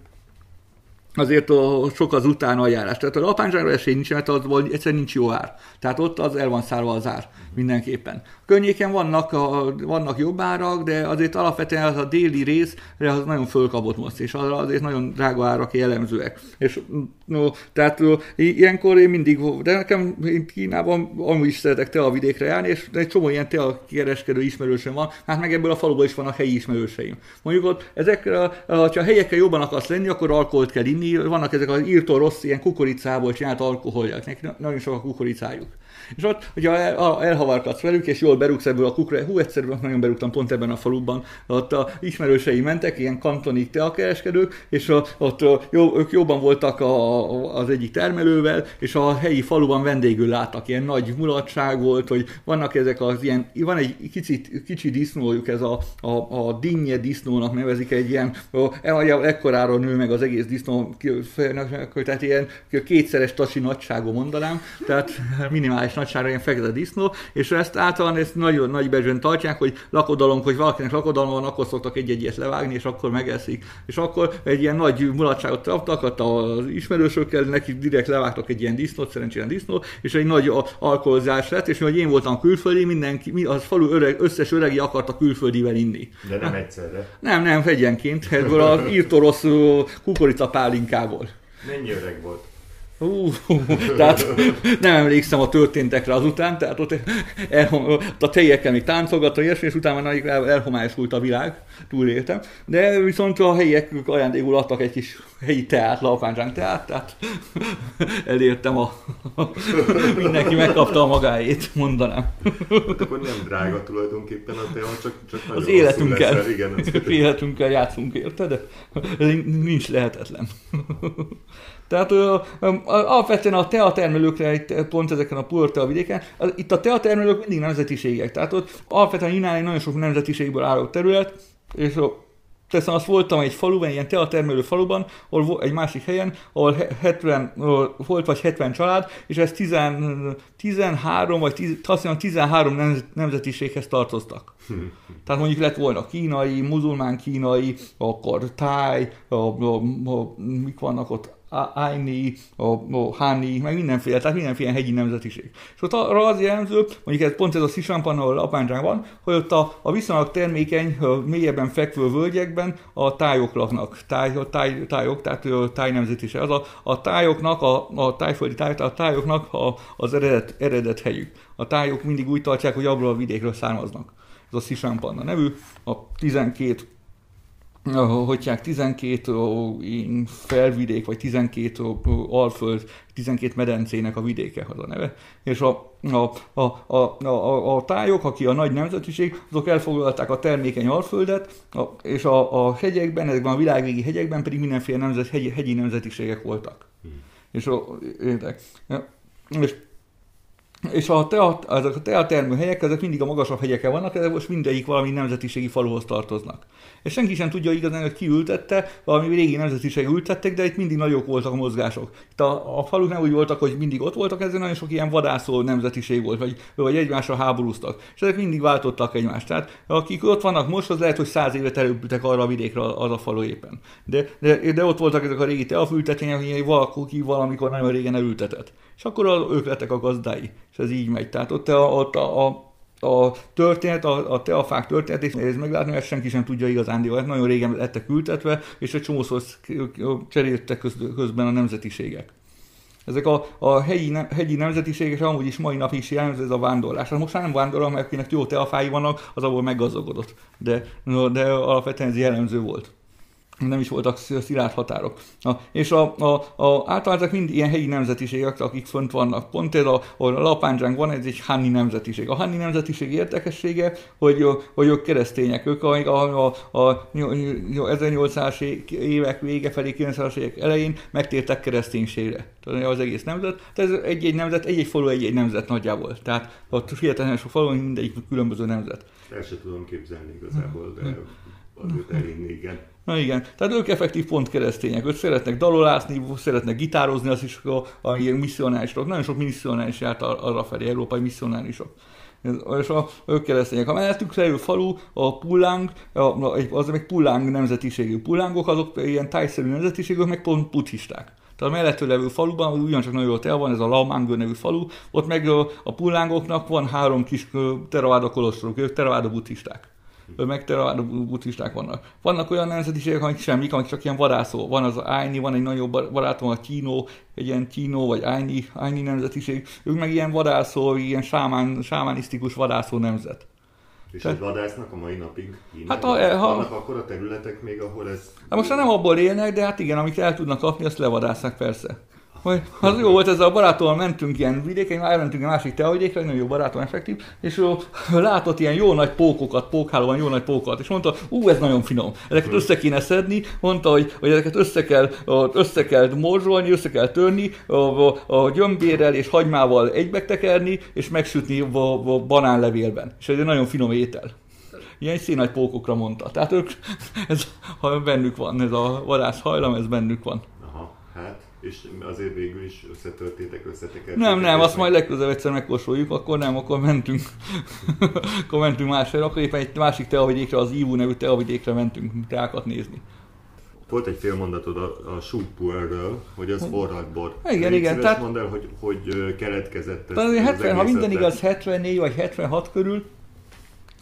azért a, sok az utána járás. Tehát a lapánzsára esély nincs, mert az egyszerűen nincs jó ár. Tehát ott az el van szárva az ár mindenképpen. Környéken vannak, a, vannak jobb árak, de azért alapvetően az a déli rész az nagyon fölkapott most, és arra azért nagyon drága árak jellemzőek. És no, tehát no, ilyenkor én mindig, de nekem én Kínában amúgy is szeretek a vidékre járni, és egy csomó ilyen a kereskedő ismerősöm van, hát meg ebből a faluból is vannak helyi ismerőseim. Mondjuk ott ezekre, ha a helyekkel jobban akarsz lenni, akkor alkoholt kell inni, vannak ezek az írtó rossz ilyen kukoricából csinált alkoholjak, nagyon sok a kukoricájuk. És ott, el, elhavarkadsz velük, és jól berúgsz ebből a kukra, hú, egyszerűen nagyon berúgtam pont ebben a faluban, ott a ismerősei mentek, ilyen kantoni teakereskedők, és ott jó, ők jobban voltak a, az egyik termelővel, és a helyi faluban vendégül láttak, ilyen nagy mulatság volt, hogy vannak ezek az ilyen, van egy kicsit, kicsi disznójuk, ez a, a, a dinnye disznónak nevezik egy ilyen, ekkorára nő meg az egész disznó, tehát ilyen kétszeres tasi nagyságú mondanám, tehát minimális normális nagyságra ilyen fekete disznó, és ezt általán ezt nagyon nagy bezsön tartják, hogy lakodalom, hogy valakinek lakodalom van, akkor szoktak egy egyet levágni, és akkor megeszik. És akkor egy ilyen nagy mulatságot tartak, az ismerősökkel, neki direkt levágtak egy ilyen disznót, szerencsére disznó, és egy nagy alkoholzás lett, és hogy én voltam külföldi, mindenki, az falu öreg, összes öregi akarta külföldivel inni. De nem egyszerre. Nem, nem, egyenként, ebből a írtorosz kukorica pálinkából. Mennyi öreg volt? Tehát nem emlékszem a történtekre azután, tehát ott, elhom, a tejekkel még táncolgatta, és utána már elhomályosult a világ, túléltem. De viszont a helyiek ajándékul adtak egy kis helyi teát, lapáncsánk teát, tehát elértem a... mindenki megkapta a magáét, mondanám. Hát akkor nem drága tulajdonképpen a tea, csak, csak az életünkkel, leszel, igen, az életünkkel játszunk érte, de nincs lehetetlen. Tehát alapvetően a teatermelőkre, itt pont ezeken a pulortea vidéken, itt a teatermelők mindig nemzetiségek. Tehát ott alapvetően Inán egy nagyon sok nemzetiségből álló terület, és Teszem, azt voltam egy faluban, ilyen teatermelő faluban, ahol egy másik helyen, ahol 70, ahol volt vagy 70 család, és ez 10, 13 vagy 10, azt hiszem, 13 nemzetiséghez tartoztak. Tehát mondjuk lett volna kínai, muzulmán kínai, akkor táj, a, a, a, mik vannak ott, Aini, a, a Hani, meg mindenféle, tehát mindenféle hegyi nemzetiség. És ott arra az jellemző, mondjuk ez pont ez a Sisampan, ahol Apáncsán van, hogy ott a, a viszonylag termékeny, mélyebben fekvő völgyekben a tájok laknak. Táj, táj, tájok, tehát táj nemzetiség. Az a, a tájoknak, a, a tájföldi tájok, a tájoknak a, az eredet, eredet helyük. A tájok mindig úgy tartják, hogy abból a vidékről származnak. Ez a Sisampanna nevű, a 12 hogyják 12 felvidék, vagy 12 alföld, 12 medencének a vidéke az a neve, és a, a, a, a, a, a tájok, aki a nagy nemzetiség, azok elfoglalták a termékeny alföldet, a, és a, a hegyekben, ezekben a világvégi hegyekben pedig mindenféle nemzet, hegyi, hegyi nemzetiségek voltak. Hmm. És, a, érdek. és és a, tea, ezek a teatermű helyek, ezek mindig a magasabb hegyeken vannak, ezek most mindegyik valami nemzetiségi faluhoz tartoznak. És senki sem tudja igazán, hogy ki ültette, valami régi nemzetiség ültettek, de itt mindig nagyok voltak a mozgások. Itt a, a faluk nem úgy voltak, hogy mindig ott voltak, ezért nagyon sok ilyen vadászó nemzetiség volt, vagy, vagy egymásra háborúztak. És ezek mindig váltottak egymást. Tehát akik ott vannak most, az lehet, hogy száz évet előbbültek arra a vidékre az a falu éppen. De, de, de ott voltak ezek a régi teafültetvények, hogy valaki valamikor nagyon régen elültetett. És akkor ők lettek a gazdái. És ez így megy. Tehát ott a, ott a, a a történet, a, a teafák történetét nehéz meglátni, mert senki sem tudja igazándiból. Nagyon régen lettek ültetve, és egy csomószor cseréltek köz, közben a nemzetiségek. Ezek a, a helyi, ne, hegyi nemzetiségek amúgy is mai nap is jellemző ez a vándorlás. Hát most már nem vándorol, mert akinek jó teafái vannak, az abból meggazdagodott. De, de alapvetően ez jellemző volt nem is voltak szilárd határok. Na, és a, a, a, általában ezek mind ilyen helyi nemzetiségek, akik fönt vannak. Pont a, ahol a Lapáncsán van, ez egy Hanni nemzetiség. A Hanni nemzetiség érdekessége, hogy, hogy ők keresztények. Ők a, a, a, a 1800-as évek vége felé, 90-as évek elején megtértek kereszténységre. Tehát az egész nemzet. Tehát ez egy-egy nemzet, egy-egy falu, egy-egy nemzet nagyjából. Tehát ott hihetetlen sok falu, mindegyik különböző nemzet. El sem tudom képzelni igazából, de elhinni, igen. Na igen, tehát ők effektív pont keresztények, ők szeretnek dalolászni, szeretnek gitározni, az is a, a ilyen misszionárisok, nagyon sok misszionáris járt arra felé, európai misszionárisok. és a, ők keresztények. A mellettük levő falu, a Pulláng, az meg Pulláng nemzetiségű. Pullangok azok ilyen tájszerű nemzetiségek, meg pont buddhisták. Tehát a mellettől levő faluban, ugyancsak nagyon jó tel van, ez a Laumangő nevű falu, ott meg a, a pullángoknak van három kis teraváda kolostoruk, ők teraváda buddhisták meg teraváda buddhisták vannak. Vannak olyan nemzetiségek, amik semmik, amik csak ilyen vadászó. Van az Ájni, van egy nagyobb barátom, a Tino, egy ilyen Tino vagy Ájni, Ájni nemzetiség. Ők meg ilyen vadászó, ilyen sámán, sámánisztikus vadászó nemzet. És Te... vadásznak a mai napig Hát ha, ha... Vannak akkor a területek még, ahol ez... Hát most nem abból élnek, de hát igen, amit el tudnak kapni, azt levadásznak persze hogy az jó volt, ez a barátommal mentünk ilyen vidéken, elmentünk egy másik teavidékre, nagyon jó barátom, effektív, és ő látott ilyen jó nagy pókokat, pókhálóban jó nagy pókokat, és mondta, ú, ez nagyon finom, ezeket hmm. össze kéne szedni, mondta, hogy, hogy ezeket össze kell, össze kell morzsolni, össze kell törni, a, a, a gyömbérrel és hagymával egybektekerni, és megsütni a, a banánlevélben. És ez egy nagyon finom étel ilyen színagy pókokra mondta. Tehát ők, ez, ha bennük van, ez a vadász hajlam, ez bennük van. Aha, hát és azért végül is összetörtétek, összetekertétek. Nem, nem, azt majd legközelebb egyszer megkósoljuk, akkor nem, akkor mentünk, akkor mentünk másra, akkor éppen egy másik teavidékre, az Ivu nevű teavidékre mentünk teákat nézni. Volt egy fél mondatod a, a Shootpoolről, hogy az forralt bor. Igen, Légy igen. Tehát, mondd el, hogy, hogy keletkezett ez, ez 70, ha minden igaz, 74 vagy 76 körül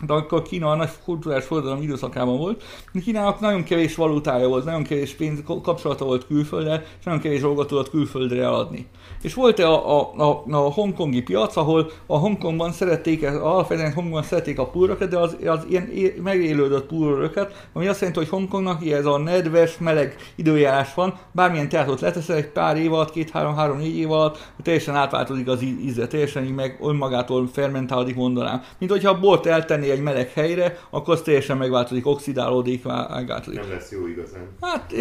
de akkor Kína a nagy kulturális forradalom időszakában volt, Kínának nagyon kevés valutája volt, nagyon kevés pénz kapcsolata volt külfölddel, és nagyon kevés dolgot tudott külföldre eladni. És volt -e a, a, a, a hongkongi piac, ahol a Hongkongban szerették, alapvetően Hongkongban szerették a púröket, de az, az ilyen megélődött púröket, ami azt jelenti, hogy Hongkongnak ez a nedves, meleg időjárás van, bármilyen teátot leteszel egy pár év alatt, két-három-három-négy év alatt, teljesen átváltozik az íze, teljesen meg önmagától fermentálódik mondanám. Mint hogyha a bort eltenné egy meleg helyre, akkor az teljesen megváltozik, oxidálódik, megváltozik. Nem lesz jó igazán. Hát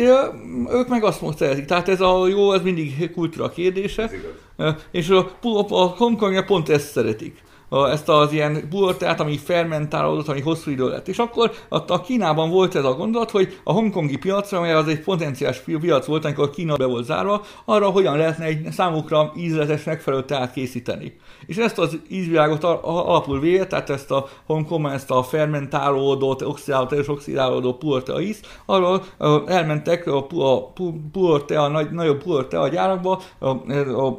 ők meg azt mondták, tehát ez a jó, ez mindig kultúra kérdése. Igaz. És a, a, a Hongkongja pont ezt szeretik ezt az ilyen burtát, ami fermentálódott, ami hosszú idő lett. És akkor a Kínában volt ez a gondolat, hogy a hongkongi piacra, amely az egy potenciális piac volt, amikor Kína be volt zárva, arra hogyan lehetne egy számukra ízletes megfelelő teát készíteni. És ezt az ízvilágot alapul véve, tehát ezt a Hongkongban ezt a fermentálódott, oxidálódott és oxidálódó purtea íz, arról elmentek a, a a nagy, nagyobb purtea gyárakba, a, a,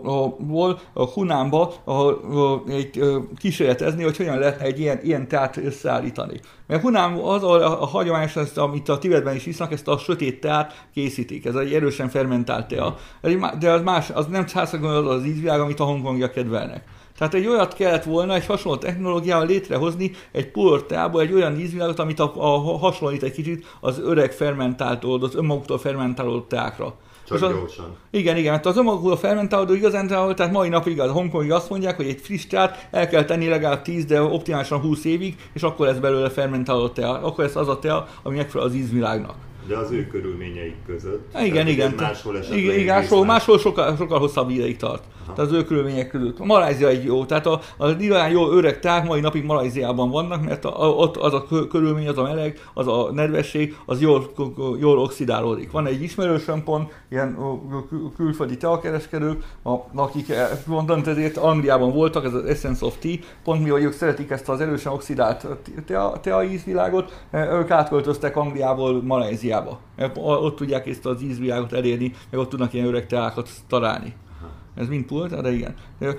a, a, a Hunánba, a, a, egy kísérletezni, hogy hogyan lehetne egy ilyen, ilyen teát összeállítani. Mert Hunán az a, a hagyományos, ezt, amit a Tibetben is isznak, ezt a sötét teát készítik. Ez egy erősen fermentált tea. De az más, az nem százszerűen az az ízvilág, amit a hongkongiak kedvelnek. Tehát egy olyat kellett volna egy hasonló technológiával létrehozni egy teából egy olyan ízvilágot, amit a, a, hasonlít egy kicsit az öreg fermentált oldott, önmaguktól fermentálódott teákra. Csak az, gyorsan. Igen, igen, hát az önmagukból fermentálódó igazán, tehát mai napig az hongkongi azt mondják, hogy egy friss teát el kell tenni legalább 10, de optimálisan 20 évig, és akkor lesz belőle fermentálódó tea. Akkor lesz az a tea, ami megfelel az ízvilágnak. De az ő körülményeik között. Igen, Tehát, igen. Máshol igen, igen máshol, máshol sokkal, sokkal hosszabb ideig tart. Aha. Tehát az ő körülmények között. A Malázia egy jó, tehát a, a igazán jó öreg ták mai napig Malajziában vannak, mert a, a, ott az a körülmény, az a meleg, az a nedvesség, az jól, jól oxidálódik. Van egy ismerősöm pont, ilyen kül, külföldi teakereskedők, akik e, mondtam, ezért Angliában voltak, ez az Essence of Tea, pont mi, hogy ők szeretik ezt az erősen oxidált tea, tea ízvilágot, e, ők átköltöztek Angliából Malajziába. Ott tudják ezt az ízvilágot elérni, meg ott tudnak ilyen öreg teákat találni. Ez mind pult, de igen.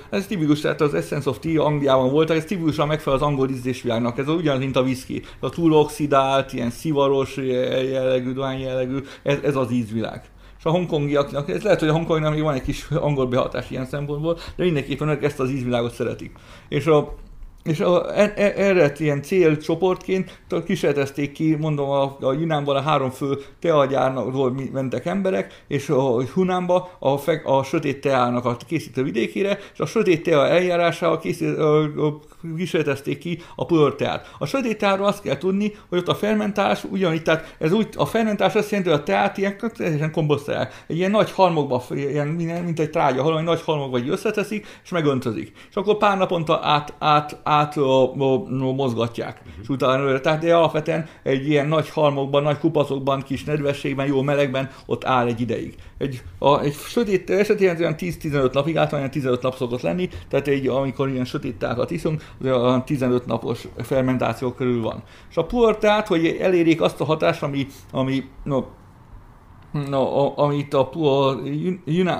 Ez tipikus, tehát az Essence of Tea Angliában volt, ez tipikusan megfelel az angol ízlésvilágnak, ez ugyanaz, mint a whisky. A túl oxidált, ilyen szivaros jellegű, dohány jellegű, ez, ez az ízvilág. És a hongkongiaknak, ez lehet, hogy a hongkongiaknak még van egy kis angol behatás ilyen szempontból, de mindenképpen ezt az ízvilágot szeretik. És a és a, e, e, erre ilyen célcsoportként kísérletezték ki, mondom, a, a Yunánban a három fő teagyárnakról mentek emberek, és a Hunánba a, a sötét teának a készítő vidékére, és a sötét tea eljárásával készít, a, a, kísérletezték ki a pörteát. A sötét teáról azt kell tudni, hogy ott a fermentálás ugyanígy, tehát ez úgy, a fermentálás azt jelenti, hogy a teát ilyen teljesen komposztálják. Egy ilyen nagy halmokba, ilyen, mint egy trágya halom, egy nagy halmokba így összeteszik, és megöntözik. És akkor pár naponta át, át, át a, mozgatják. Uh-huh. És utána, tehát de alapvetően egy ilyen nagy halmokban, nagy kupacokban, kis nedvességben, jó melegben ott áll egy ideig. Egy, a, egy sötét esetén olyan 10-15 napig, általában 15 nap szokott lenni, tehát egy, amikor ilyen sötét tákat iszunk, a 15 napos fermentáció körül van. És a puertát, hogy elérjék azt a hatást, ami, ami no, no, amit, a, a,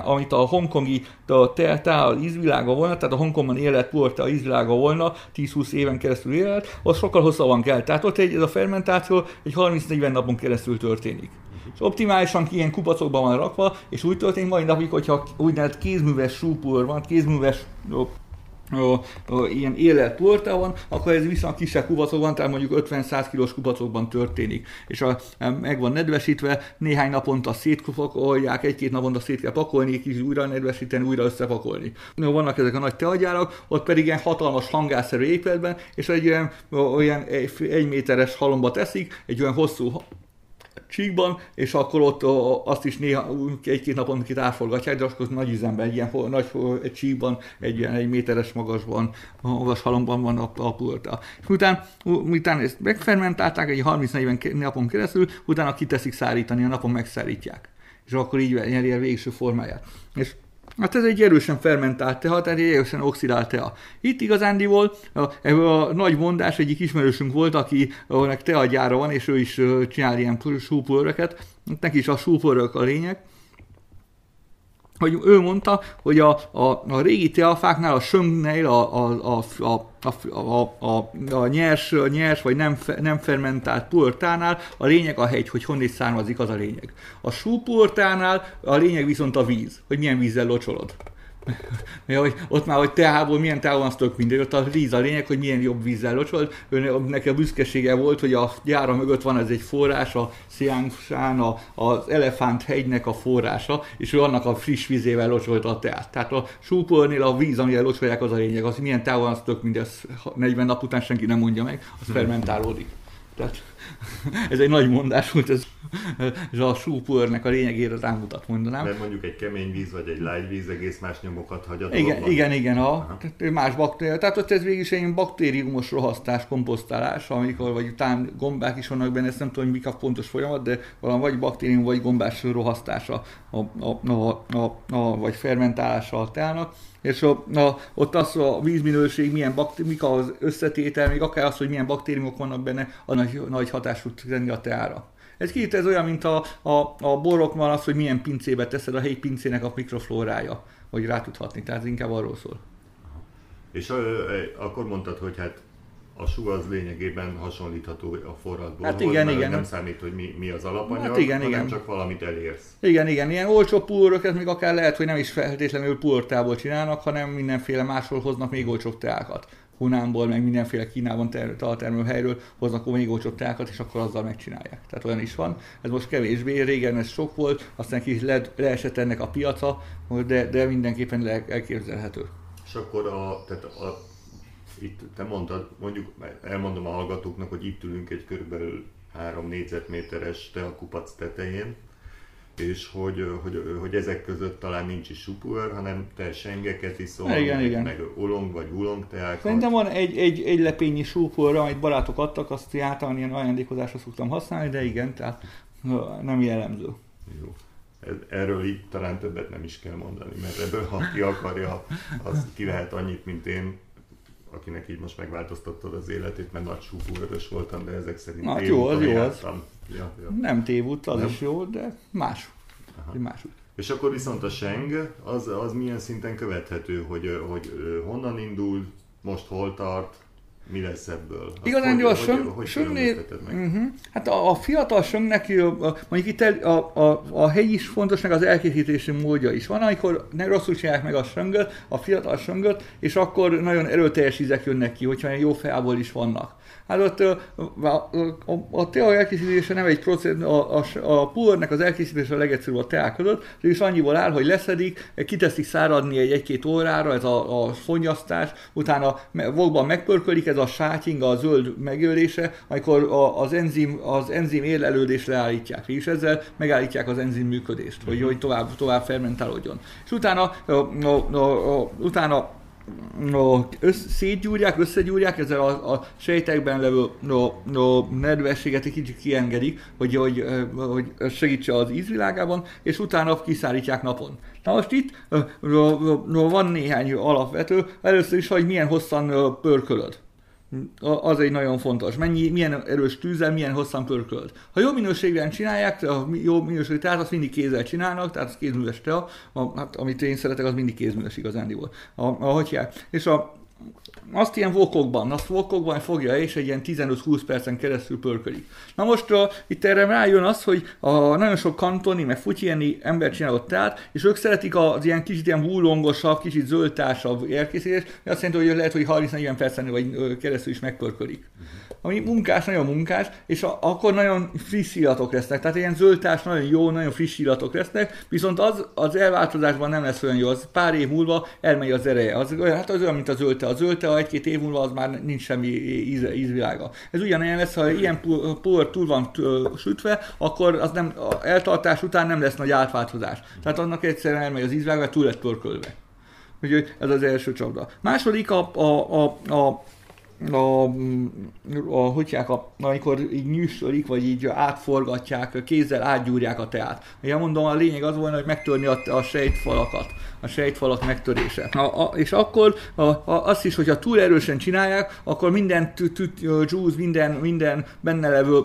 amit a hongkongi a te, te az ízvilága volna, tehát a Hongkongban élet puerta a ízvilága volna, 10-20 éven keresztül élet, az sokkal hosszabban kell. Tehát ott egy, ez a fermentáció egy 30-40 napon keresztül történik. És optimálisan ilyen kupacokban van rakva, és úgy történik mai napig, hogyha úgynevezett kézműves súpúr van, kézműves ilyen élet porta van, akkor ez viszont kisebb kupacokban, tehát mondjuk 50-100 kilós kupacokban történik. És a, meg van nedvesítve, néhány naponta szétpakolják, egy-két naponta szét kell pakolni, kis újra nedvesíteni, újra összepakolni. No, vannak ezek a nagy teagyárak, ott pedig ilyen hatalmas hangásszerű épületben, és egy ilyen, olyan egy, egy méteres halomba teszik, egy olyan hosszú csíkban, és akkor ott azt is néha egy-két napon kit átforgatják, de akkor nagy üzemben, egy ilyen nagy egy csíkban, egy ilyen egy méteres magasban, magas halomban van a, a pulta. És utána, utána ezt megfermentálták egy 30-40 napon keresztül, utána kiteszik szárítani, a napon megszárítják. És akkor így nyeri a végső formáját. És Hát ez egy erősen fermentált teha, tehát egy erősen oxidált teha. Itt igazándiból ebből a nagy mondás egyik ismerősünk volt, aki nek teagyára van, és ő is csinál ilyen súpöröket. Neki is a súpörök a lényeg hogy ő mondta, hogy a, a, a régi teafáknál, a söngnél, a, a, a, a a, a, a, a nyers, nyers vagy nem, nem fermentált puertánál a lényeg a hegy, hogy honnét származik, az a lényeg. A súpuertánál a lényeg viszont a víz, hogy milyen vízzel locsolod. Ja, hogy ott már, hogy teából milyen teá van, az tök mindegy, ott a víz a lényeg, hogy milyen jobb vízzel locsolt. Neki a büszkesége volt, hogy a gyára mögött van ez egy forrás, a Sziángsán, a, az Elefánt hegynek a forrása, és ő annak a friss vízével locsolta a teát. Tehát a súpolnél a víz, amivel locsolják, az a lényeg. Az, milyen teá van, az tök mindegy, 40 nap után senki nem mondja meg, az fermentálódik. Tehát ez egy nagy mondás volt, ez, ez a súpőrnek a lényegére rámutat, mondanám. Mert mondjuk egy kemény víz vagy egy lágy víz egész más nyomokat hagy a Igen, igen, igen, a, más baktérium. Tehát ott ez végig is egy baktériumos rohasztás, komposztálás, amikor vagy talán gombák is vannak benne, ezt nem tudom, mik a pontos folyamat, de valami vagy baktérium, vagy gombás rohasztása, a, a, a, a, a, vagy fermentálása a teának és a, a, ott az a vízminőség, milyen baktéri, mik az összetétel, még akár az, hogy milyen baktériumok vannak benne, a nagy, nagy hatás tud tenni a teára. Ez kicsit ez olyan, mint a, a, a borokban az, hogy milyen pincébe teszed a helyi pincének a mikroflórája, hogy rá tudhatni, tehát inkább arról szól. És a, akkor mondtad, hogy hát a sú az lényegében hasonlítható a forradból. Hát igen, igen. Nem számít, hogy mi, mi az alapanyag, hát igen, hanem igen. csak valamit elérsz. Igen, igen. Ilyen olcsó pulröket még akár lehet, hogy nem is feltétlenül pulrtából csinálnak, hanem mindenféle máshol hoznak még olcsóbb teákat. Hunánból, meg mindenféle Kínában ter- helyről hoznak még olcsóbb teákat, és akkor azzal megcsinálják. Tehát olyan is van. Ez most kevésbé, régen ez sok volt, aztán kis le, leesett ennek a piaca, de, de mindenképpen le, elképzelhető. És akkor a, tehát a itt te mondtad, mondjuk elmondom a hallgatóknak, hogy itt ülünk egy körülbelül 3 négyzetméteres teakupac tetején, és hogy, hogy, hogy ezek között talán nincs is supur, hanem te sengeket iszol, igen, meg, igen. meg ulong vagy ulong teákat. Szerintem van egy, egy, egy lepényi súpor, amit barátok adtak, azt általán ilyen ajándékozásra szoktam használni, de igen, tehát nem jellemző. Jó. Erről így talán többet nem is kell mondani, mert ebből, ha ki akarja, az ki lehet annyit, mint én, akinek így most megváltoztattad az életét, mert nagy súpúrös voltam, de ezek szerint Na, jó, az jó az. Ja, ja. Nem tévút, az Nem? is jó, de más. más. És akkor viszont a Seng, az, az milyen szinten követhető, hogy, hogy honnan indul, most hol tart, mi lesz ebből? Igazán hogy, a hogy, söngnél, uh-huh. hát a, a fiatal söngnek, mondjuk itt el, a, a, a hegy is fontos, meg az elkészítési módja is. Van, amikor ne rosszul csinálják meg a söngöt, a fiatal söngöt, és akkor nagyon erőteljes ízek jönnek ki, hogyha jó feából is vannak. Hát ott a, a, a, a tea elkészítése nem egy proced, a, a, a pulvernek az elkészítése a legegyszerűbb a teák között, és annyiból áll, hogy leszedik, kiteszik száradni egy egy-két órára, ez a, a fonyasztás, utána vokban megpörkölik, ez a sátying, a zöld megölése, amikor a, az enzim, az enzim érlelődést leállítják, és ezzel megállítják az enzim működést, hogy, hogy tovább, tovább fermentálódjon. És utána, a, a, a, a, utána no, össz, szétgyúrják, összegyúrják, ezzel a, a sejtekben levő no, no, nedvességet egy kicsit kiengedik, hogy, hogy, hogy segítse az ízvilágában, és utána kiszállítják napon. Na most itt no, no, van néhány alapvető, először is, hogy milyen hosszan pörkölöd az egy nagyon fontos. Mennyi, milyen erős tűzzel, milyen hosszan pörkölt. Ha jó minőségben csinálják, a jó minőségű tehát azt mindig kézzel csinálnak, tehát az kézműves tea, hát, amit én szeretek, az mindig kézműves igazándiból. A, a, hogy és a, azt ilyen vokokban, azt vokokban fogja és egy ilyen 15-20 percen keresztül pörkölik. Na most uh, itt erre rájön az, hogy a, nagyon sok kantoni, meg futyieni ember csinálott teát, és ők szeretik az ilyen kicsit ilyen húlongosabb, kicsit zöldtásabb érkészítést, azt jelenti, hogy lehet, hogy 30-40 percen vagy keresztül is megpörkölik. Ami munkás, nagyon munkás, és a, akkor nagyon friss illatok lesznek. Tehát ilyen zöldtás nagyon jó, nagyon friss illatok lesznek, viszont az, az elváltozásban nem lesz olyan jó, az pár év múlva elmegy az ereje. Az, hát az olyan, mint a zöldte. A zöldte egy-két év múlva az már nincs semmi íz, ízvilága. Ez ugyanilyen lesz, ha ilyen por túl van sütve, akkor az nem, a eltartás után nem lesz nagy átváltozás. Tehát annak egyszerűen elmegy az ízvilága, túl lett pörkölve. Úgyhogy ez az első csapda. Második a, a, a, a a, a, hogy a, amikor így nyűsölik, vagy így átforgatják, kézzel átgyúrják a teát. Ugye mondom, a lényeg az volna, hogy megtörni a, a sejtfalakat, a sejtfalak megtörése. A, a, és akkor a, a, azt is, hogyha túl erősen csinálják, akkor minden juice, minden, minden benne levő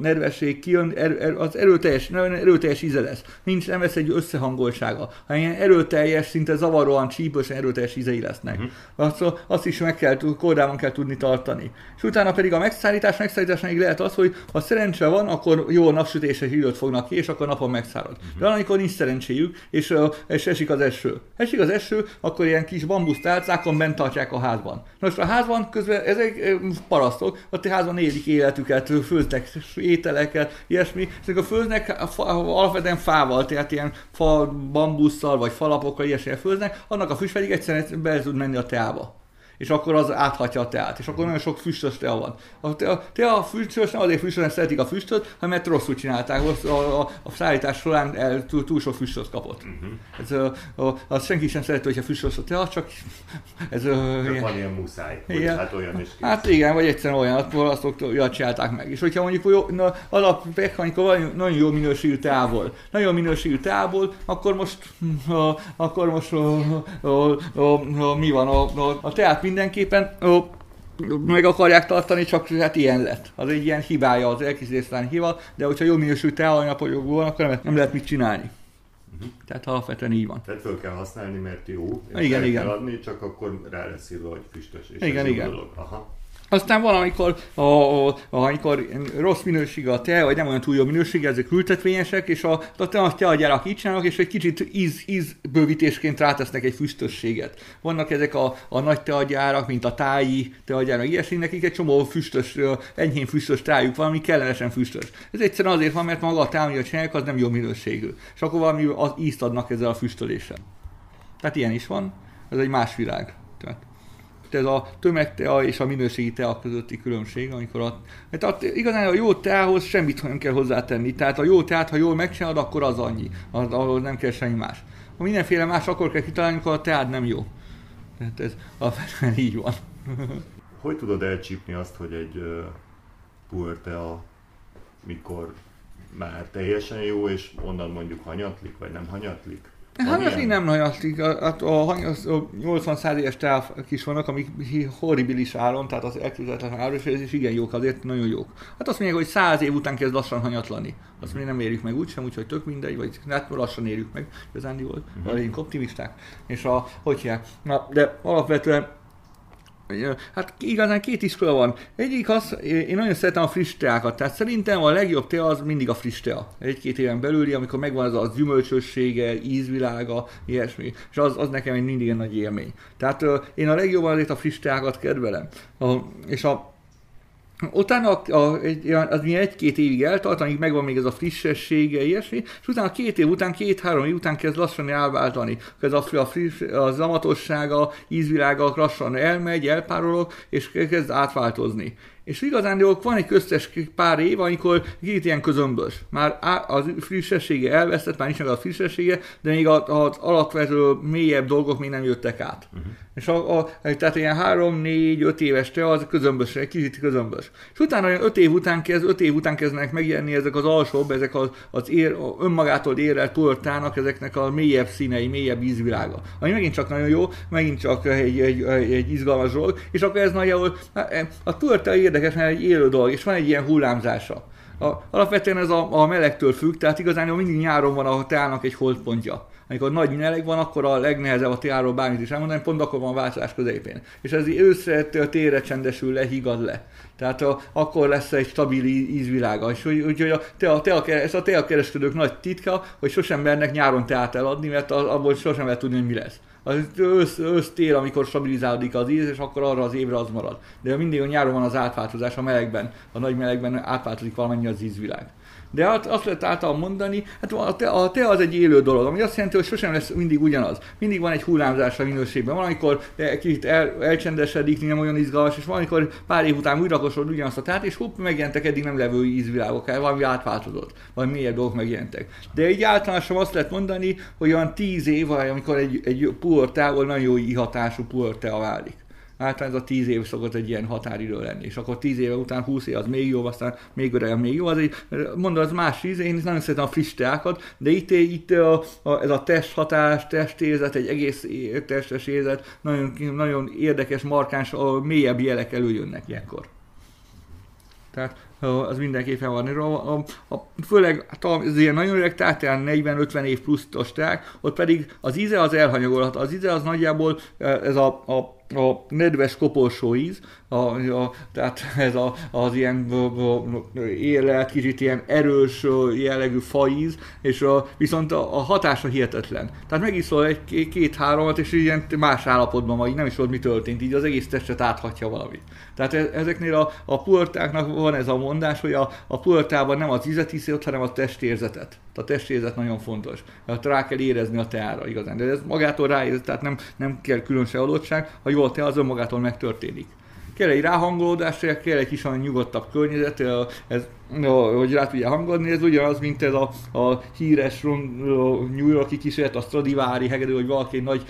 nedvesség kijön, er, er, az erőteljes, erőteljes íze lesz. Nincs, nem lesz egy összehangoltsága, hanem ilyen erőteljes, szinte zavaróan csípősen erőteljes ízei lesznek. Uh-huh. Azt, azt is is meg kell, kordában kell tudni tartani. És utána pedig a megszállítás, megszállításnak lehet az, hogy ha szerencse van, akkor jó napsütéses időt fognak ki, és akkor napon megszárad. Uh-huh. De amikor nincs szerencséjük, és, és esik az eső. Esik az eső, akkor ilyen kis bambusz tálcákon bent tartják a házban. Most a házban közben ezek parasztok, a házban élik életüket, főznek ételeket, ilyesmi, ezek a főznek alapvetően fával, tehát ilyen fa, bambusszal vagy falapokkal ilyesmi főznek, annak a füst pedig egyszerűen be tud menni a teába és akkor az áthatja a teát, és akkor nagyon sok füstös tea van. A tea, tea a füstös nem azért füstös, szeretik a füstöt, hanem mert rosszul csinálták, a, a, a, szállítás során el, túl, túl sok füstöt kapott. Uh-huh. Ez, a, a, senki sem szereti, hogyha füstös a tea, csak ez... A, ilyen, van ilyen muszáj, igen. hát olyan is. Kész. Hát igen, vagy egyszerűen olyan, akkor azt olyat csinálták meg. És hogyha mondjuk jó, na, alap van nagyon jó minőségű teából, nagyon minőségű teából, akkor most, a, akkor most a, a, a, a, mi van, a, a, a teát mindenképpen ó, meg akarják tartani, csak hát ilyen lett. Az egy ilyen hibája, az elkészítésztelen hiba, de hogyha jó minősű teanyapanyagból van, akkor nem, nem lehet mit csinálni. Uh-huh. Tehát alapvetően így van. Tehát föl kell használni, mert jó, és igen, igen. kell adni, csak akkor rá lesz írva, hogy füstös. És igen, igen. Dolog. Aha. Aztán valamikor, a, a, amikor rossz minőség a te, vagy nem olyan túl jó minőség, ezek ültetvényesek, és a, a te a teagyárak így csinálnak, és egy kicsit íz, ízbővítésként rátesznek egy füstösséget. Vannak ezek a, a nagy teagyárak, mint a táji teagyárak, ilyesmi, nekik egy csomó füstös, enyhén füstös tájuk van, ami kellemesen füstös. Ez egyszerűen azért van, mert maga a táj, amit csinálják, az nem jó minőségű. És akkor valami az ízt adnak ezzel a füstöléssel. Tehát ilyen is van, ez egy más világ. Tehát ez a tömegtea és a minőségi tea közötti különbség, amikor a, mert a, igazán a jó teához semmit nem kell hozzátenni. Tehát a jó teát, ha jól megcsinálod, akkor az annyi. Az, ahhoz nem kell semmi más. Ha mindenféle más akkor kell kitalálni, akkor a teád nem jó. Tehát ez alapvetően így van. hogy tudod elcsípni azt, hogy egy uh, puer tea mikor már teljesen jó, és onnan mondjuk hanyatlik, vagy nem hanyatlik? Hát ez így nem nagyon a, a, a 80 százalékos táv is vannak, amik horribilis áron, tehát az elképzelhetetlen áron, és ez is igen jók, azért nagyon jók. Hát azt mondják, hogy 100 év után kezd lassan hanyatlani. Azt még nem érjük meg úgysem, úgyhogy tök mindegy, vagy hát lassan érjük meg, igazán volt, uh-huh. optimisták. És a, hogy na, de alapvetően Hát igazán két iskola van. Egyik az, én nagyon szeretem a friss teákat, tehát szerintem a legjobb tea az mindig a friss tea. Egy-két éven belüli, amikor megvan az a gyümölcsössége, ízvilága, ilyesmi. És az, az nekem egy mindig egy nagy élmény. Tehát én a legjobban azért a friss teákat kedvelem. És a, Utána a, a, az mi egy-két évig eltart, amíg megvan még ez a frissessége, ilyesmi, és utána két év után, két-három év után kezd lassan elváltani. Ez a, a, friss, a zamatossága, ízvilága lassan elmegy, elpárolog, és kezd átváltozni. És igazán van egy köztes pár év, amikor két ilyen közömbös. Már az frissessége elvesztett, már nincs meg a frissessége, de még az alapvető mélyebb dolgok még nem jöttek át. Uh-huh. És a, a, tehát ilyen 3-4-5 éves te az közömbös, egy kicsit közömbös. És utána olyan 5 év után kezd, 5 év után kezdenek megjelenni ezek az alsóbb, ezek az, az ér, önmagától érelt tortának, ezeknek a mélyebb színei, mélyebb ízvilága. Ami megint csak nagyon jó, megint csak egy, egy, egy, egy izgalmas dolog, és akkor ez nagyjából, e, a torta érdekes, mert egy élő dolog, és van egy ilyen hullámzása. A, alapvetően ez a, a melegtől függ, tehát igazán mindig nyáron van a teának egy holdpontja amikor nagy meleg van, akkor a legnehezebb a téáról bármit is elmondani, pont akkor van a változás közepén. És ez őszre a térre csendesül le, higad le. Tehát a, akkor lesz egy stabil ízvilága. És úgy, úgy, hogy a, te, a, te, a, ez a teakereskedők nagy titka, hogy sosem mernek nyáron teát eladni, mert abból sosem lehet tudni, hogy mi lesz. Az ősz, ősz amikor stabilizálódik az íz, és akkor arra az évre az marad. De mindig a nyáron van az átváltozás, a melegben, a nagy melegben átváltozik valamennyi az ízvilág. De azt lehet által mondani, hát a te, a te az egy élő dolog, ami azt jelenti, hogy sosem lesz mindig ugyanaz. Mindig van egy hullámzás a minőségben. Van, amikor kicsit el, elcsendesedik, nem olyan izgalmas, és van, amikor pár év után újra kóstolod ugyanazt a tát, és hopp, megjelentek eddig nem levő ízvilágok, valami átváltozott, vagy mélyebb dolgok megjelentek. De így általánosan azt lehet mondani, hogy olyan tíz év, amikor egy, egy puor távol nagyon jó ihatású puor válik általában ez a 10 év szokott egy ilyen határidő lenni, és akkor 10 éve után 20 év az még jó, aztán még öreg, még jó, az egy, mondom, az más íz, én nagyon szeretem a friss teákat, de itt, itt a, a, ez a testhatás, testérzet, egy egész testes érzet, nagyon, nagyon érdekes, markáns, a mélyebb jelek előjönnek ilyenkor. Tehát az mindenképpen van. A, a, a, főleg hát az ilyen nagyon öreg tehát 40-50 év pluszos teák, ott pedig az íze az elhanyagolhat. Az íze az nagyjából ez a, a a nedves koporsó íz, a, a, tehát ez a, az ilyen élet, kicsit ilyen erős jellegű faíz, és a, viszont a, a hatása hihetetlen. Tehát megiszol egy két-háromat, és ilyen más állapotban vagy, nem is volt mi történt, így az egész testet áthatja valamit. Tehát e, ezeknél a, a puertáknak van ez a mondás, hogy a, a puertában nem az ízet hiszi ott, hanem a testérzetet. A testérzet nagyon fontos. Mert rá kell érezni a teára igazán. De ez magától ráérez, tehát nem, nem kell különösebb adottság, ha jól te az önmagától megtörténik kell egy ráhangolódás, kell egy kis olyan nyugodtabb környezet, ez, hogy rá tudja hangolni, ez ugyanaz, mint ez a, a híres New Yorki kísérlet, a Stradivari hegedű, hogy valaki nagy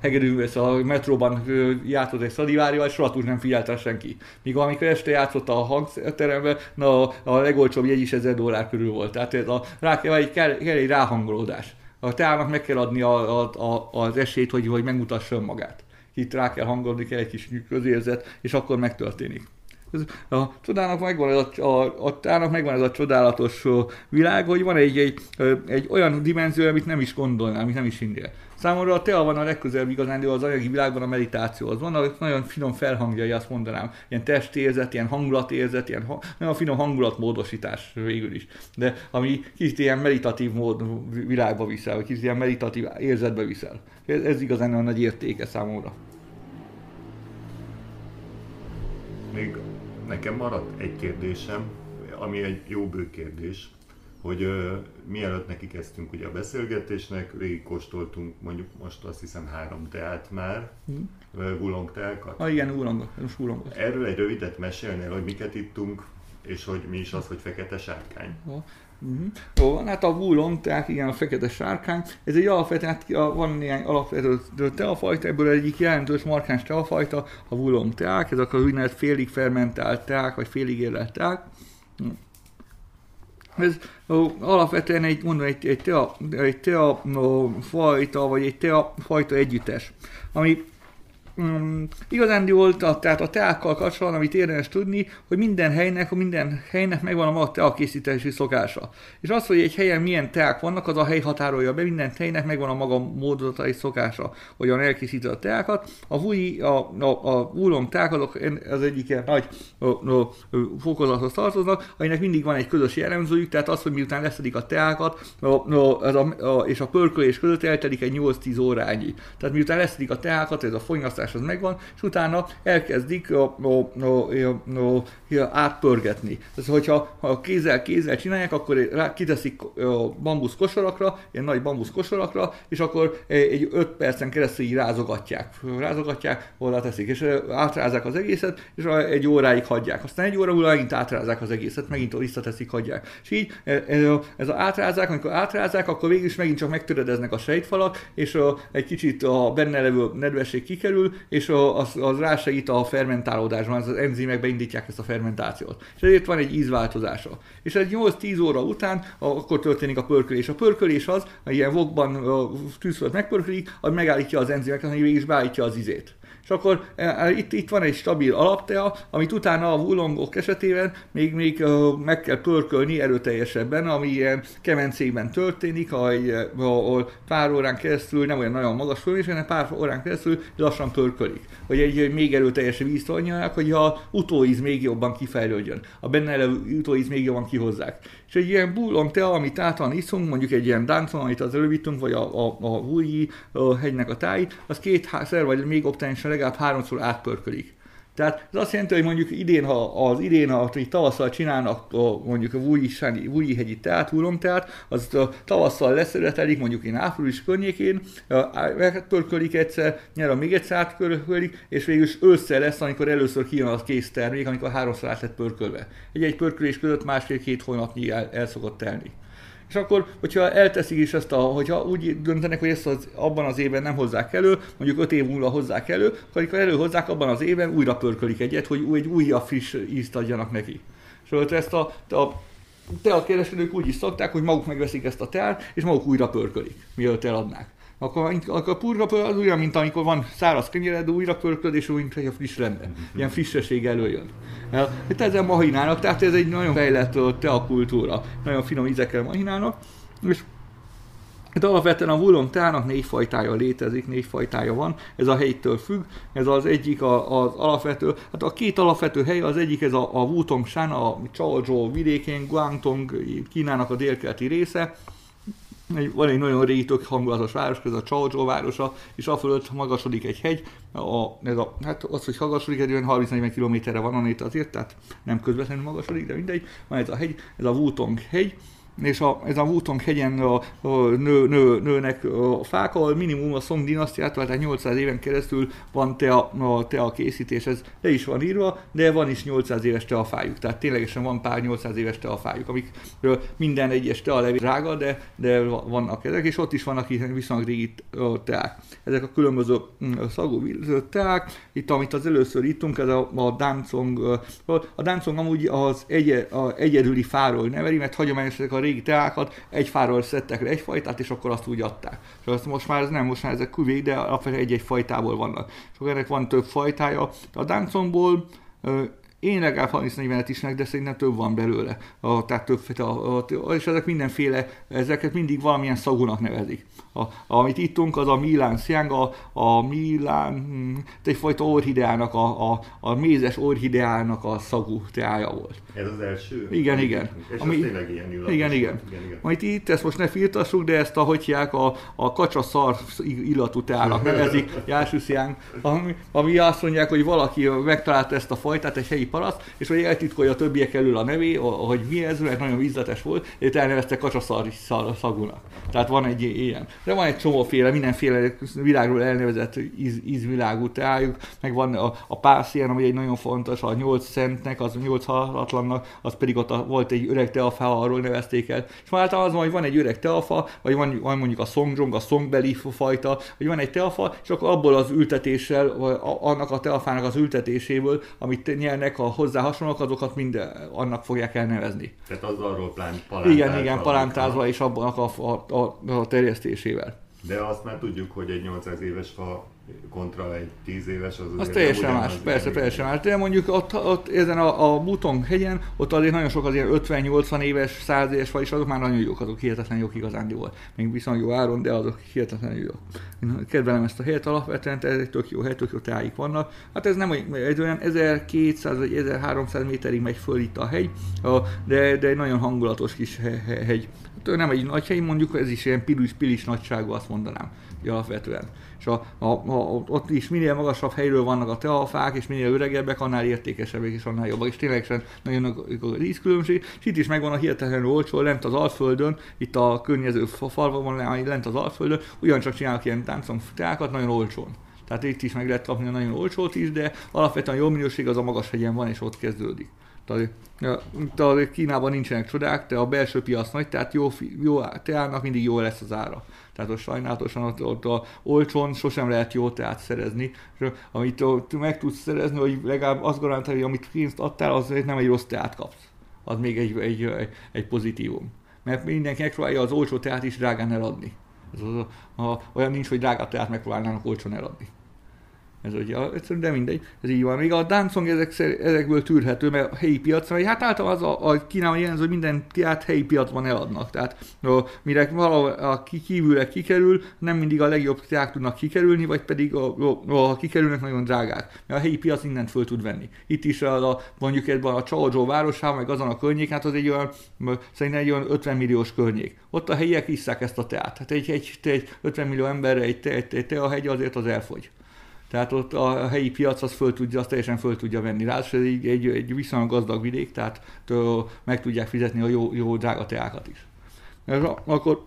hegedű, ez a metróban játszott egy Stradivárival, és soha nem figyelte senki. Míg amikor este játszott a hangteremben, na, a legolcsóbb jegy is 1000 dollár körül volt. Tehát ez a, rá kell, kell egy ráhangolódás. A teának meg kell adni a, a, a, az esélyt, hogy, hogy megmutassa magát itt rá kell hangolni, kell egy kis közérzet, és akkor megtörténik. A csodának megvan ez a, a, a megvan ez a csodálatos világ, hogy van egy, egy, egy olyan dimenzió, amit nem is gondolnál, amit nem is hinnél. Számomra a tea van a legközelebb igazán az anyagi világban a meditációhoz. Van nagyon finom felhangjai, azt mondanám. Ilyen testérzet, ilyen hangulatérzet, ilyen nagyon finom hangulatmódosítás végül is. De ami kicsit ilyen meditatív mód világba viszel, vagy kicsit ilyen meditatív érzetbe viszel. Ez, ez igazán a nagy értéke számomra. Még nekem maradt egy kérdésem, ami egy jó bő kérdés hogy mielőtt neki kezdtünk ugye a beszélgetésnek, végigkóstoltunk mondjuk most azt hiszem három teát már, hmm. uh, teákat. Ah igen, ulong, most ulong. Erről egy rövidet mesélnél, hogy miket ittunk, és hogy mi is az, hogy fekete sárkány. Oh. Uh-huh. Jó, hát a wulong, tehát igen, a fekete sárkány, ez egy alapvető, hát van néhány alapvető teafajta, ebből egyik jelentős markáns teafajta, a wulong teák, ezek az úgynevezett félig fermentált teák, vagy félig érlelt teák. Ez ó, alapvetően egy, mondom, egy, egy tea, egy tea ó, fajta, vagy egy tea fajta együttes, ami um, igazán jól, tehát a teákkal kapcsolatban, amit érdemes tudni, hogy minden helynek, minden helynek megvan a maga tea készítési szokása. És az, hogy egy helyen milyen teák vannak, az a hely határolja be, minden helynek megvan a maga módozata és szokása, hogyan elkészíti a teákat. A vúi, a, a, a úlom teák, azok az egyik ilyen nagy a, a, fokozathoz tartoznak, aminek mindig van egy közös jellemzőjük, tehát az, hogy miután leszedik a teákat, a, a, a, a, és a pörkölés között eltelik egy 8-10 órányi. Tehát miután leszedik a teákat, ez a fogyasztás táplálkozás az megvan, és utána elkezdik a, a, a, a, a, átpörgetni. Tehát, hogyha ha kézzel, kézzel csinálják, akkor rá, kiteszik a bambusz kosarakra, ilyen nagy bambusz kosarakra, és akkor egy 5 percen keresztül így rázogatják. Rázogatják, hol teszik, és átrázzák az egészet, és egy óráig hagyják. Aztán egy óra múlva megint átrázzák az egészet, megint visszateszik, hagyják. És így ez, a, átrázák, amikor átrázzák, akkor végül is megint csak megtöredeznek a sejtfalak, és egy kicsit a benne levő nedvesség kikerül, és a, az, az rásegít a fermentálódásban, az enzimek beindítják ezt a fermentációt. És ezért van egy ízváltozása. És egy 8-10 óra után akkor történik a pörkölés. A pörkölés az, ilyen vokban tűzföld megpörkölik, az megállítja az enzimeket, hogy végig is beállítja az izét és akkor e, e, itt, itt van egy stabil alaptea, amit utána a vulongok esetében még, még meg kell pörkölni erőteljesebben, ami ilyen kemencében történik, ahol pár órán keresztül, nem olyan nagyon magas fölmés, hanem pár órán keresztül lassan pörkölik. Hogy egy, még erőteljesebb ízt hogy a utóíz még jobban kifejlődjön. A benne levő utóíz még jobban kihozzák. És egy ilyen búlon tea, amit általán iszunk, mondjuk egy ilyen dáncon, amit az elővittünk, vagy a, a, a Hújji hegynek a táj, az két szer, vagy még optálisan legalább háromszor átpörkölik. Tehát ez azt jelenti, hogy mondjuk idén, ha az idén, ha tavasszal csinálnak a, mondjuk a Vújji hegyi teát, teát, az a tavasszal leszeretelik, mondjuk én április környékén, megpörkölik egyszer, nyára még egyszer átpörkölik, és végül ősszel lesz, amikor először kijön a kész termék, amikor háromszor át lett pörkölve. Egy-egy pörkölés között másfél-két hónapnyi el, el szokott telni. És akkor, hogyha elteszik is ezt a, hogyha úgy döntenek, hogy ezt az, abban az évben nem hozzák elő, mondjuk 5 év múlva hozzák elő, akkor amikor előhozzák, abban az évben újra pörkölik egyet, hogy egy újabb friss ízt adjanak neki. És akkor ezt a, a te a kereskedők úgy is szokták, hogy maguk megveszik ezt a teát, és maguk újra pörkölik, mielőtt eladnák. Akkor, akkor a purga az olyan, mint amikor van száraz kenyered, újra pörköd, és úgy, mint a friss lenne. Ilyen frissesség előjön. Itt ezen mahinának, tehát ez egy nagyon fejlett teakultúra. Nagyon finom ízekkel mahinának. És Hát alapvetően a vulon tának négy fajtája létezik, négy fajtája van, ez a helytől függ, ez az egyik a, az alapvető, hát a két alapvető hely, az egyik ez a, a Wutong Shan, a Chaozhou vidékén, Guangdong, Kínának a délkeleti része, egy, van egy nagyon régi, tök hangulatos város, ez a Chaozhou városa, és a fölött magasodik egy hegy, a, ez a, hát az, hogy magasodik, egy olyan 30-40 kilométerre van itt azért, tehát nem közvetlenül magasodik, de mindegy, van ez a hegy, ez a Wutong hegy, és a, ez a Wutong hegyen a, a nő, nő, nőnek a fák, ahol minimum a Song dinasztiától, tehát 800 éven keresztül van tea, a tea készítés, ez le is van írva, de van is 800 éves teafájuk, tehát ténylegesen van pár 800 éves teafájuk, amikről minden egyes tea levél drága, de, de vannak ezek, és ott is vannak viszonylag régi teák. Ezek a különböző mm, szagú teák, itt amit az először ittunk, ez a, a Dancong, a Dancong amúgy az egy, a egyedüli fáról neveli, mert hagyományosan a régi teákat egy fáról szedtek le egy fajtát, és akkor azt úgy adták. És azt most már ez nem, most már ezek küvék, de alapvetően egy-egy fajtából vannak. És akkor ennek van több fajtája. A Dancongból én legalább 30-40-et ismerek, de szerintem több van belőle. A, tehát több, a, a, és ezek mindenféle, ezeket mindig valamilyen szagúnak nevezik. A, amit ittunk, az a Milán Siang, a, a Milán, hm, egyfajta orhideának, a, a, a mézes orhideának a szagú teája volt. Ez az első? Igen, igen. És Ami, tényleg ilyen illatos. Igen, igen. igen, igen. Amit itt, ezt most ne firtassuk, de ezt, ahogy hívják, a, a kacsaszar illatú teának nevezik, Jásusiang, ami, ami azt mondják, hogy valaki megtalálta ezt a fajtát, egy helyi paraszt, és hogy eltitkolja a többiek elől a nevé, hogy mi ez, mert nagyon vízletes volt, és elnevezte kacsaszar szagúnak. Tehát van egy ilyen. De van egy csomóféle, mindenféle világról elnevezett íz, ízvilágú teájuk, meg van a, a pászián, ami egy nagyon fontos, a nyolc szentnek, az nyolc halatlannak, az pedig ott a, volt egy öreg teafa, arról nevezték el. És már az van, hogy van egy öreg teafa, vagy van, van mondjuk a szongzsong, a szongbeli fajta, vagy van egy teafa, és akkor abból az ültetéssel, vagy annak a teafának az ültetéséből, amit nyernek a hozzá hasonlók, azokat mind annak fogják elnevezni. Tehát az arról plán Igen, igen, palántázva és abban a, a, a, a terjesztésével. De azt már tudjuk, hogy egy 800 éves fa kontra egy 10 éves az, az teljesen más, persze, teljesen más. De mondjuk ott, ott ezen a, a Butong hegyen, ott azért nagyon sok az ilyen 50-80 éves, 100 éves fa is, azok már nagyon jók, azok hihetetlen jók igazándiból. Még viszonylag jó áron, de azok hihetetlen jók. Én kedvelem ezt a helyet alapvetően, ez egy tök jó hely, tök jó teáik vannak. Hát ez nem egy olyan 1200 vagy 1300 méterig megy föl itt a hegy, de, de egy nagyon hangulatos kis hegy ott nem egy nagy hely, mondjuk ez is ilyen pilis-pilis nagyságú, azt mondanám, alapvetően. És a, a, a, ott is minél magasabb helyről vannak a teafák, és minél öregebbek, annál értékesebbek és annál jobbak. És tényleg nagyon a ízkülönbség. És itt is megvan a hihetetlenül olcsó, lent az Alföldön, itt a környező falvakban, lent az Alföldön, ugyancsak csinálnak ilyen táncom teákat nagyon olcsón. Tehát itt is meg lehet kapni a nagyon olcsót is, de alapvetően a jó minőség az a magas hegyen van, és ott kezdődik. Tehát Kínában nincsenek csodák, de a belső piac nagy, tehát jó, jó teának mindig jó lesz az ára. Tehát ott sajnálatosan ott, ott a olcsón sosem lehet jó teát szerezni. És amit meg tudsz szerezni, hogy legalább azt garantálja, hogy amit pénzt adtál, az nem egy rossz teát kapsz. Az még egy, egy, egy, egy pozitívum. Mert mindenki megpróbálja az olcsó teát is drágán eladni. Ez az, a, a, olyan nincs, hogy drága teát megpróbálnának olcsón eladni. Ez ugye, de mindegy, ez így van. Még a dáncong ezek, ezekből tűrhető, mert a helyi piacon, hát általában az a, a kínálva jelent, hogy minden tiát helyi piacban eladnak. Tehát mire valahol a kívülre kikerül, nem mindig a legjobb tiák tudnak kikerülni, vagy pedig a, a, a kikerülnek nagyon drágák. Mert a helyi piac mindent föl tud venni. Itt is a, a mondjuk ebben a Csaodzsó városában, meg azon a környék, hát az egy olyan, szerintem egy olyan 50 milliós környék. Ott a helyiek isszák ezt a teát. Hát egy, egy, egy 50 millió emberre egy, te, egy, egy teahegy azért az elfogy. Tehát ott a helyi piac az föl tudja, azt teljesen föl tudja venni. Ráadásul egy, egy, egy viszonylag gazdag vidék, tehát meg tudják fizetni a jó, jó drága teákat is. Akkor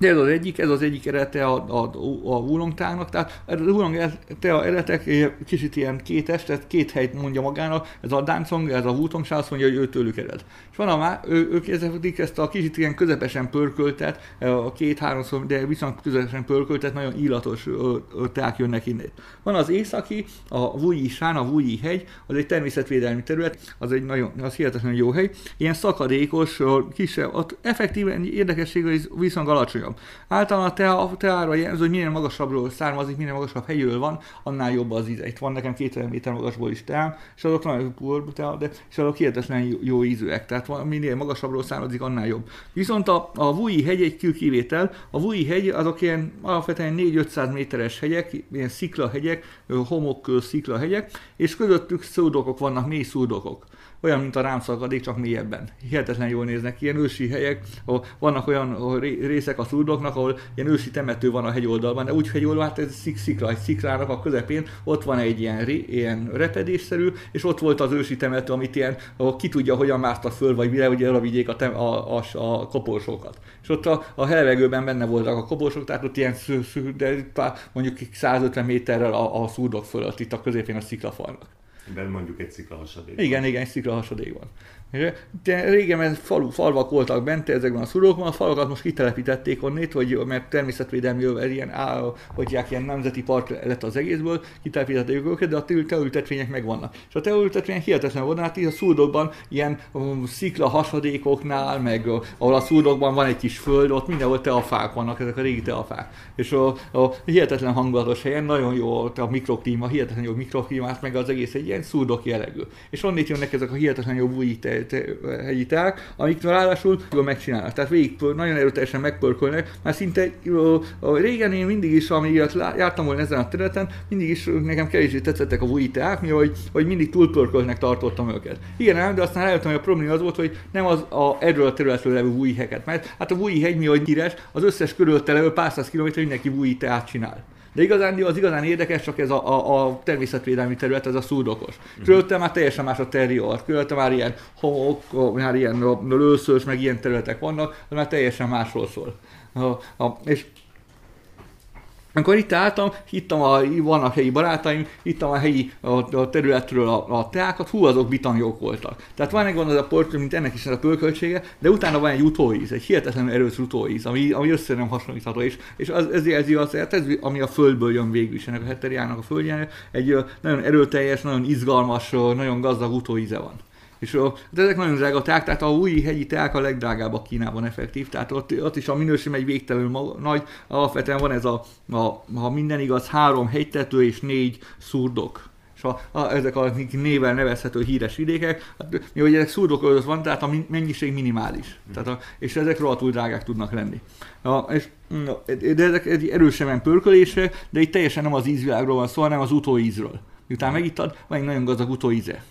de ez az egyik, ez az egyik eredete a, a, a Wulongtának, tehát a Wulong te a eredetek kicsit ilyen két tehát két helyt mondja magának, ez a Dancong, ez a Wutong, azt mondja, hogy ő tőlük ered. És van a már, ő, ők ezek ezt a kicsit ilyen közepesen pörköltet, a két-háromszor, de viszont közepesen pörköltet, nagyon illatos teák jönnek innen. Van az északi, a Wuyi Sán, a Wuyi hegy, az egy természetvédelmi terület, az egy nagyon, az hihetetlenül jó hely. Ilyen szakadékos, kisebb, ott effektíven érdekesség, hogy viszonylag jobb. Általában a tea, teára jelző, hogy minél magasabbról származik, minél magasabb helyről van, annál jobb az íze. Itt van nekem két méter magasból is teám, és azok nagyon pur tea, de és azok hihetetlen jó ízűek. Tehát minél magasabbról származik, annál jobb. Viszont a, a Vui hegy egy kivétel. A Vui hegy azok ilyen alapvetően 4-500 méteres hegyek, ilyen sziklahegyek, homok sziklahegyek, és közöttük szurdokok vannak, mély szurdokok olyan, mint a rámszakadék, csak mélyebben. Hihetetlen jól néznek, ilyen ősi helyek, ahol vannak olyan részek a szurdoknak, ahol ilyen ősi temető van a hegyoldalban, de úgy hegyoldal, hát ez szik, szikla, egy sziklának a közepén, ott van egy ilyen, ilyen repedésszerű, és ott volt az ősi temető, amit ilyen, ahol ki tudja, hogyan másztak föl, vagy mire, hogy elvigyék a, tem, a, a, a koporsókat. És ott a, a helvegőben benne voltak a koporsók, tehát ott ilyen szű, szű, de mondjuk 150 méterrel a, a szurdok fölött, itt a középén a sziklafarnak. Ben mondjuk egy sziklahasadék. Igen, igen, egy sziklahasadék van. De régen ez falu, falvak voltak bent ezekben a szurokban, a falakat most kitelepítették onnét, hogy, mert természetvédelmi ilyen, á, hogy ilyen nemzeti park lett az egészből, kitelepítették őket, de a teültetvények megvannak. És a teültetvények hihetetlen volna, hát így a szurdokban ilyen um, szikla hasadékoknál, meg uh, ahol a szurdokban van egy kis föld, ott mindenhol teafák vannak, ezek a régi teafák. És a, a hihetetlen hangulatos helyen, nagyon jó a mikroklíma, hihetetlen jó mikroklímát, meg az egész egy ilyen szurdok jellegű. És onnét jönnek ezek a hihetetlen jó új teák, amik ráadásul jól megcsinálnak. Tehát végig nagyon erőteljesen megpörkölnek, már szinte a, régen én mindig is, amíg jártam volna ezen a területen, mindig is nekem kevésbé tetszettek a teák, mi hogy, hogy mindig túlpörköltnek tartottam őket. Igen, ám, de aztán rájöttem, hogy a probléma az volt, hogy nem az a, erről a területről levő új heket, mert hát a új hegy mi, hogy híres, az összes körülötte levő pár száz kilométer mindenki teát csinál. De igazán az igazán érdekes csak ez a, a, a természetvédelmi terület, ez a szurdokos. Uh-huh. Körülötte már teljesen más a terrior, körülötte már ilyen homok, már ilyen lőszős, meg ilyen területek vannak, az már teljesen másról szól. A, a, és amikor itt álltam, hittem a, vannak helyi barátaim, hittem a helyi a, a területről a, a teákat, hú, azok bitan jók voltak. Tehát van egy gond az a port, mint ennek is a pörköltsége, de utána van egy utóíz, egy hihetetlenül erős utóíz, ami, ami össze nem hasonlítható, és, és az, ez jelzi azt, hát ez, ami a földből jön végül is, ennek a heteriának a földjén, egy nagyon erőteljes, nagyon izgalmas, nagyon gazdag utóíze van. És de ezek nagyon drága teák, tehát a új hegyi teák a legdrágábbak Kínában effektív, tehát ott, ott is a minőség egy végtelenül nagy, alapvetően van ez a, a, ha minden igaz, három hegytető és négy szurdok és a, a, ezek a néven nevezhető híres vidékek, hát, mi hogy ezek szurdok között van, tehát a mennyiség minimális. Tehát a, és ezek rohadtul drágák tudnak lenni. A, és, de ezek egy erősen pörkölésre, de itt teljesen nem az ízvilágról van szó, hanem az utóízről. Miután megittad, van egy nagyon gazdag utóíze.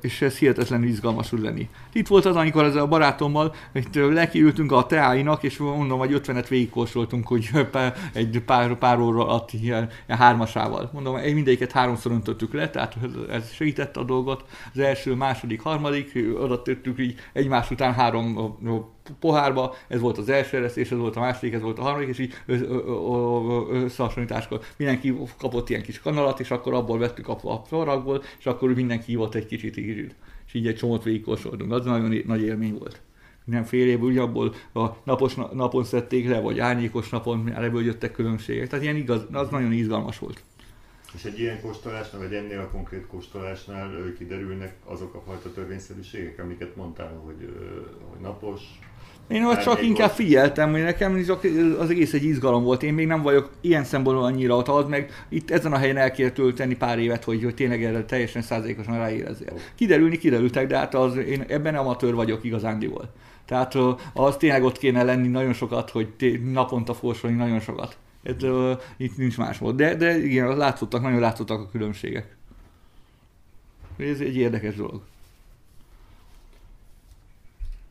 És ez hihetetlenül izgalmas tud lenni. Itt volt az, amikor ezzel a barátommal itt lekiültünk a teáinak, és mondom, hogy 50-et végigkóstoltunk, hogy egy pár, pár óra alatt ilyen, ilyen hármasával. Mondom, mindegyiket háromszor öntöttük le, tehát ez segítette a dolgot. Az első, második, harmadik, oda tettük így egymás után három pohárba, ez volt az első eresztés, ez volt a második, ez volt a harmadik, és így összehasonlításkor mindenki kapott ilyen kis kanalat, és akkor abból vettük a, a és akkor mindenki hívott egy kicsit így, és így egy csomót végigkorsoltunk. Az nagyon nagy élmény volt. Nem fél év, ugye abból a napos napon szedték le, vagy árnyékos napon, ebből jöttek különbségek. Tehát ilyen igaz, az nagyon izgalmas volt. És egy ilyen kóstolásnál, vagy ennél a konkrét kóstolásnál kiderülnek azok a fajta törvényszerűségek, amiket mondtál, hogy, hogy napos, én ott csak inkább figyeltem, hogy nekem az egész egy izgalom volt. Én még nem vagyok ilyen szempontból annyira ott az, meg itt ezen a helyen el kell tölteni pár évet, hogy, hogy tényleg erre teljesen százalékosan ráérezzél. Kiderülni kiderültek, de hát az, én ebben amatőr vagyok igazándiból. Tehát az tényleg ott kéne lenni nagyon sokat, hogy naponta forsolni nagyon sokat. Uh, itt nincs más volt. De, de igen, látszottak, nagyon látszottak a különbségek. Ez egy érdekes dolog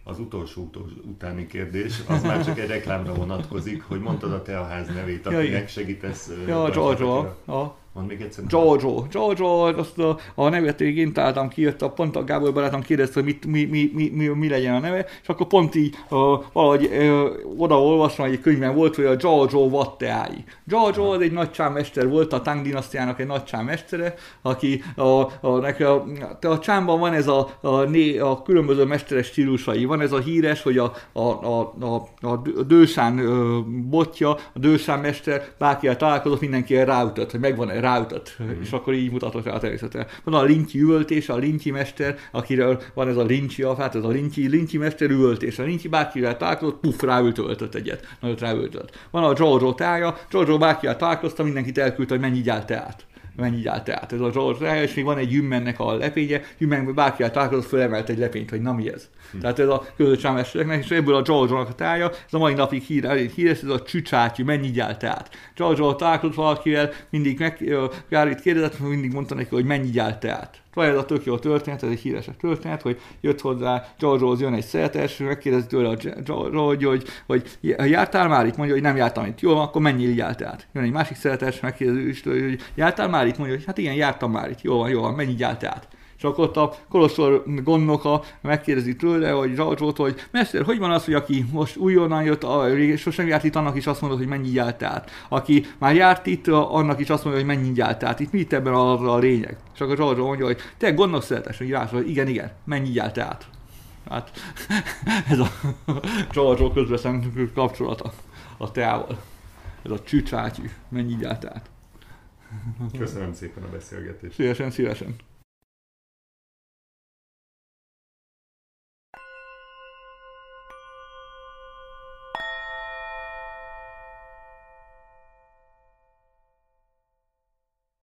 az utolsó utáni kérdés, az már csak egy reklámra vonatkozik, hogy mondtad a te a ház nevét, akinek segítesz. Ja, Giorgio. Mondd még egyszer. Giorgio. Giorgio, azt a, a nevet én ki, jött a pont a Gábor barátom kérdezte, hogy mit, mi, mi, mi, mi, mi, legyen a neve, és akkor pont így uh, valahogy uh, odaolvastam, egy könyvben volt, hogy a Giorgio Vatteái. Giorgio az egy nagy csámester volt, a Tang dinasztiának egy nagy csámestere, aki a, a, neki a, a csámban van ez a, a, né, a különböző mesteres stílusai. Van ez a híres, hogy a, a, a, a, a dősán botja, a dősán mester bárkivel találkozott, mindenki ráütött, hogy megvan-e ráütött, mm. és akkor így mutatott rá a természetre. Van a lincsi üvöltés, a lincsi mester, akiről van ez a lincsi hát ez a lincsi, lincsi mester üvöltés. A lincsi bárkivel találkozott, puff, ráültöltött egyet, nagyot ráültött. Van a Giorgio tája, Giorgio bárkivel találkozta, mindenkit elküldte, hogy mennyi gyált teát mennyi állt át. Ez a George és még van egy Jümmennek a lepénye, Jümmenben bárki találkozott, fölemelt egy lepényt, hogy na mi ez. Hm. Tehát ez a közös mestereknek, és ebből a George-nak a tája, ez a mai napig hír, híres, ez a csücsátyú, mennyi állt át. George találkozott valakivel, mindig meg, Gárit kérdezett, mindig mondta neki, hogy mennyi állt át. Vagy ez a tök jó történet, ez egy híres történet, hogy jött hozzá George jön egy szeretes, megkérdezi tőle a George, hogy, hogy, hogy jártál már itt, mondja, hogy nem jártam itt. Jó, akkor mennyi jártál? Jön egy másik szeretes, megkérdezi hogy jártál már itt, mondja, hogy hát igen, jártam már itt. Jó van, jó van, mennyi jártál? Akkor ott a Kolostor gondnoka megkérdezi tőle, hogy Zsalcsót, hogy Mester, hogy van az, hogy aki most újonnan jött, a, és sosem járt itt, annak is azt mondod, hogy mennyi járt át. Aki már járt itt, annak is azt mondja, hogy mennyi járt át. Itt mit ebben a, a lényeg? És akkor Zsalcsó mondja, hogy te gondnok szeretes, hogy rá, hogy igen, igen, mennyi járt át. Hát ez a Zsalcsó közvetlen kapcsolata a teával. Ez a csücsátyű, mennyi járt át. Köszönöm szépen a beszélgetést. Szívesen, szívesen.